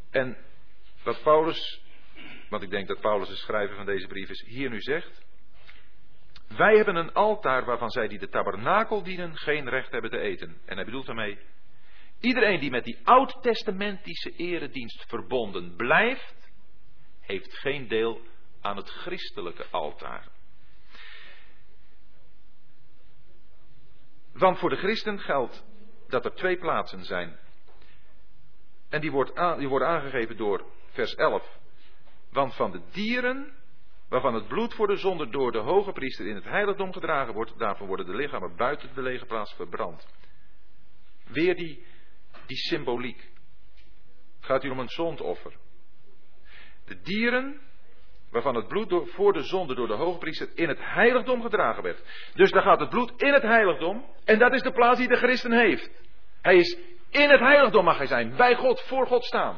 En wat Paulus, want ik denk dat Paulus de schrijver van deze brief is, hier nu zegt. Wij hebben een altaar waarvan zij die de tabernakel dienen geen recht hebben te eten. En hij bedoelt daarmee Iedereen die met die oud-testamentische eredienst verbonden blijft, heeft geen deel aan het christelijke altaar. Want voor de christen geldt dat er twee plaatsen zijn. En die, wordt die worden aangegeven door vers 11. Want van de dieren waarvan het bloed voor de zonde door de hoge priester in het heiligdom gedragen wordt, daarvan worden de lichamen buiten de lege plaats verbrand. Weer die die symboliek. Het gaat hier om een zondoffer. De dieren waarvan het bloed voor de zonde door de hoogpriester in het heiligdom gedragen werd. Dus daar gaat het bloed in het heiligdom en dat is de plaats die de christen heeft. Hij is in het heiligdom mag hij zijn, bij God, voor God staan.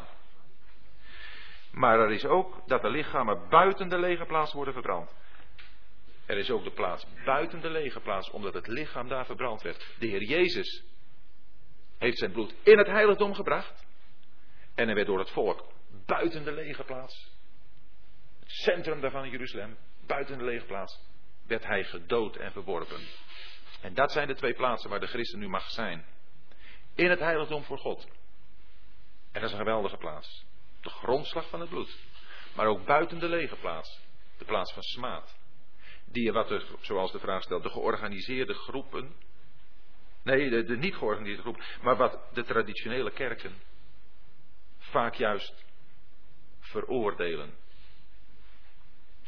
Maar er is ook dat de lichamen buiten de lege plaats worden verbrand. Er is ook de plaats buiten de lege plaats, omdat het lichaam daar verbrand werd. De Heer Jezus heeft zijn bloed in het heiligdom gebracht. En hij werd door het volk buiten de lege plaats, het centrum daarvan in Jeruzalem, buiten de lege plaats, werd hij gedood en verworpen. En dat zijn de twee plaatsen waar de christen nu mag zijn. In het heiligdom voor God. En dat is een geweldige plaats. De grondslag van het bloed. Maar ook buiten de lege plaats. De plaats van smaad. Die, wat er, zoals de vraag stelt, de georganiseerde groepen Nee, de, niet georganiseerde groep. Maar wat de traditionele kerken vaak juist veroordelen.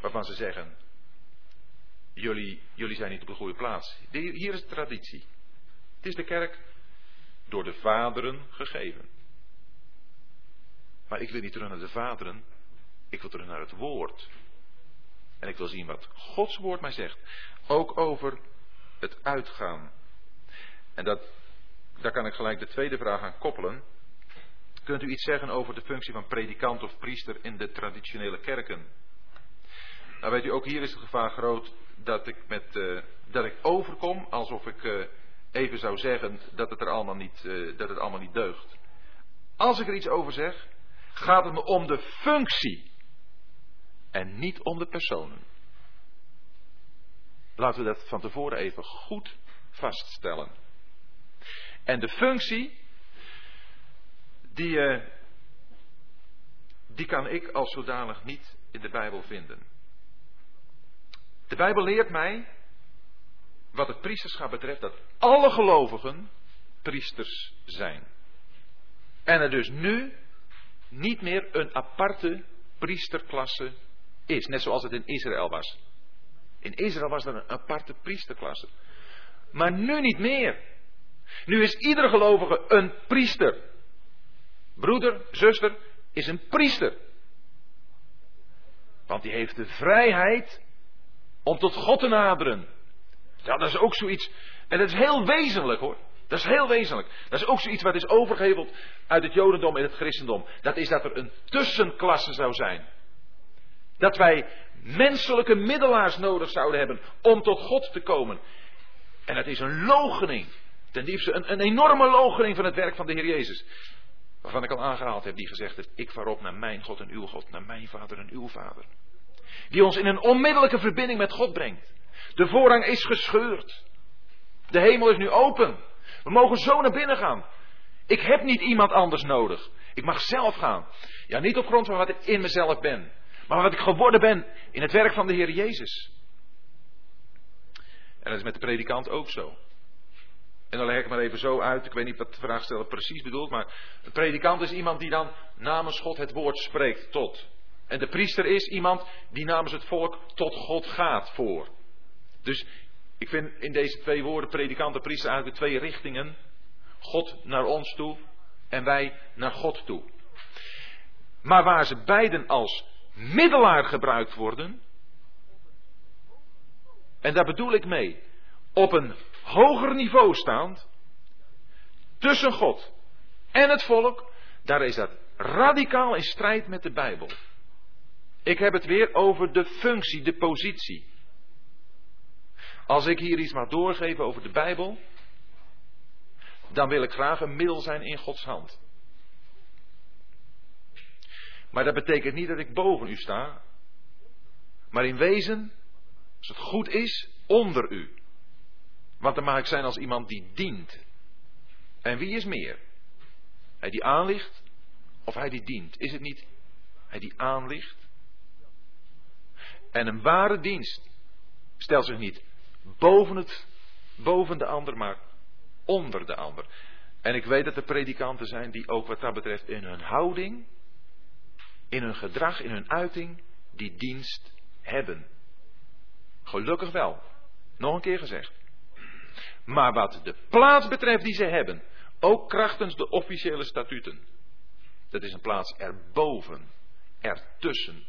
Waarvan ze zeggen, jullie, jullie zijn niet op de goede plaats. Hier is de traditie. Het is de kerk door de vaderen gegeven. Maar ik wil niet terug naar de vaderen. Ik wil terug naar het woord. En ik wil zien wat Gods woord mij zegt. Ook over het uitgaan en dat, daar kan ik gelijk de tweede vraag aan koppelen. Kunt u iets zeggen over de functie van predikant of priester in de traditionele kerken? Nou weet u, ook hier is het gevaar groot dat ik, met, uh, dat ik overkom alsof ik uh, even zou zeggen dat het, er allemaal niet, uh, dat het allemaal niet deugt. Als ik er iets over zeg, gaat het me om de functie en niet om de personen. Laten we dat van tevoren even goed vaststellen. En de functie, die, uh, die kan ik als zodanig niet in de Bijbel vinden. De Bijbel leert mij, wat het priesterschap betreft, dat alle gelovigen priesters zijn. En er dus nu niet meer een aparte priesterklasse is. Net zoals het in Israël was. In Israël was er een aparte priesterklasse. Maar nu niet meer. Nu is ieder gelovige een priester. Broeder, zuster, is een priester. Want die heeft de vrijheid om tot God te naderen. Ja, dat is ook zoiets. En dat is heel wezenlijk hoor. Dat is heel wezenlijk. Dat is ook zoiets wat is overgeheveld uit het Jodendom en het Christendom. Dat is dat er een tussenklasse zou zijn. Dat wij menselijke middelaars nodig zouden hebben om tot God te komen. En het is een logening. Ten diepste een, een enorme logening van het werk van de Heer Jezus. Waarvan ik al aangehaald heb, die gezegd heeft, ik vaar op naar mijn God en uw God, naar mijn Vader en uw Vader. Die ons in een onmiddellijke verbinding met God brengt. De voorrang is gescheurd. De hemel is nu open. We mogen zo naar binnen gaan. Ik heb niet iemand anders nodig. Ik mag zelf gaan. Ja, niet op grond van wat ik in mezelf ben. Maar wat ik geworden ben in het werk van de Heer Jezus. En dat is met de predikant ook zo. En dan leg ik maar even zo uit. Ik weet niet wat de vraagsteller precies bedoelt. Maar een predikant is iemand die dan namens God het woord spreekt tot. En de priester is iemand die namens het volk tot God gaat voor. Dus ik vind in deze twee woorden, predikant en priester, eigenlijk de twee richtingen. God naar ons toe en wij naar God toe. Maar waar ze beiden als middelaar gebruikt worden. En daar bedoel ik mee. Op een hoger niveau staand. Tussen God en het volk. Daar is dat radicaal in strijd met de Bijbel. Ik heb het weer over de functie, de positie. Als ik hier iets mag doorgeven over de Bijbel, dan wil ik graag een middel zijn in Gods hand. Maar dat betekent niet dat ik boven u sta, maar in wezen, als het goed is, onder u. Want dan mag ik zijn als iemand die dient. En wie is meer? Hij die aanlicht of hij die dient? Is het niet hij die aanlicht? En een ware dienst stelt zich niet boven, het, boven de ander, maar onder de ander. En ik weet dat er predikanten zijn die ook wat dat betreft in hun houding, in hun gedrag, in hun uiting, die dienst hebben. Gelukkig wel. Nog een keer gezegd. Maar wat de plaats betreft die ze hebben, ook krachtens de officiële statuten. Dat is een plaats erboven, ertussen.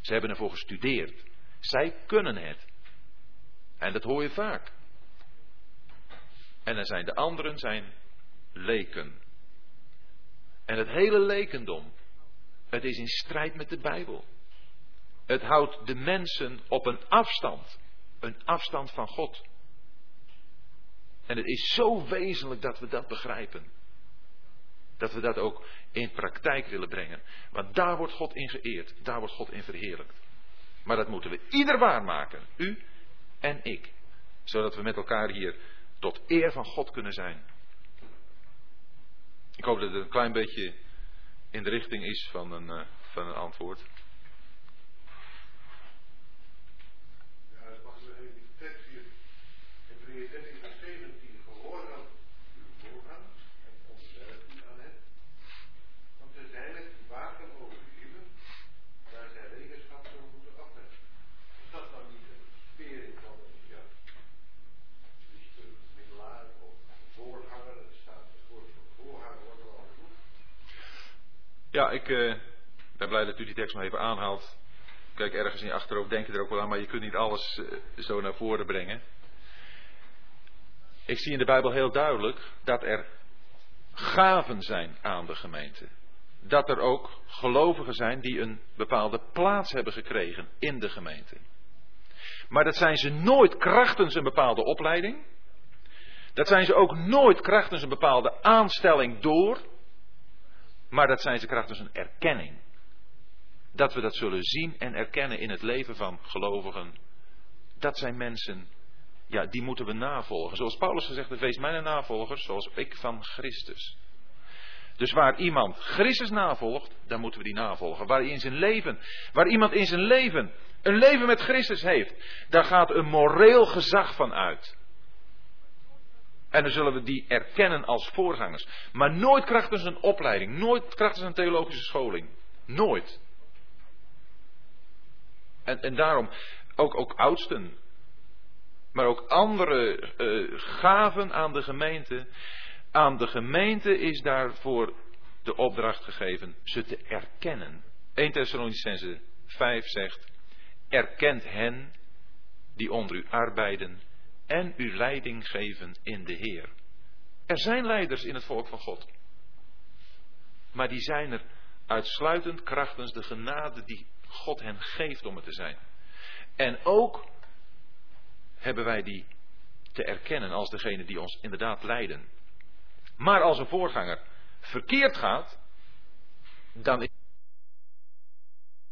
Ze hebben ervoor gestudeerd. Zij kunnen het. En dat hoor je vaak. En dan zijn de anderen zijn leken. En het hele lekendom, het is in strijd met de Bijbel. Het houdt de mensen op een afstand. Een afstand van God. En het is zo wezenlijk dat we dat begrijpen. Dat we dat ook in praktijk willen brengen. Want daar wordt God in geëerd. Daar wordt God in verheerlijkt. Maar dat moeten we ieder waarmaken. U en ik. Zodat we met elkaar hier tot eer van God kunnen zijn. Ik hoop dat het een klein beetje in de richting is van een, uh, van een antwoord. Ja, ik uh, ben blij dat u die tekst nog even aanhaalt. Kijk, ergens in je achterhoofd denk je er ook wel aan, maar je kunt niet alles uh, zo naar voren brengen. Ik zie in de Bijbel heel duidelijk dat er gaven zijn aan de gemeente. Dat er ook gelovigen zijn die een bepaalde plaats hebben gekregen in de gemeente. Maar dat zijn ze nooit krachtens een bepaalde opleiding. Dat zijn ze ook nooit krachtens een bepaalde aanstelling door. Maar dat zijn ze krachtens een erkenning. Dat we dat zullen zien en erkennen in het leven van gelovigen. Dat zijn mensen, ja, die moeten we navolgen. Zoals Paulus gezegd heeft, wees mijn navolgers zoals ik van Christus. Dus waar iemand Christus navolgt, dan moeten we die navolgen. Waar, in zijn leven, waar iemand in zijn leven een leven met Christus heeft, daar gaat een moreel gezag van uit. En dan zullen we die erkennen als voorgangers. Maar nooit krachtens een opleiding, nooit krachtens een theologische scholing. Nooit. En, en daarom ook, ook oudsten, maar ook andere uh, gaven aan de gemeente. Aan de gemeente is daarvoor de opdracht gegeven ze te erkennen. 1 Thessalonicense 5 zegt, erkent hen die onder u arbeiden en u leiding geven in de Heer. Er zijn leiders in het volk van God. Maar die zijn er uitsluitend krachtens de genade die God hen geeft om het te zijn. En ook hebben wij die te erkennen als degene die ons inderdaad leiden. Maar als een voorganger verkeerd gaat, dan is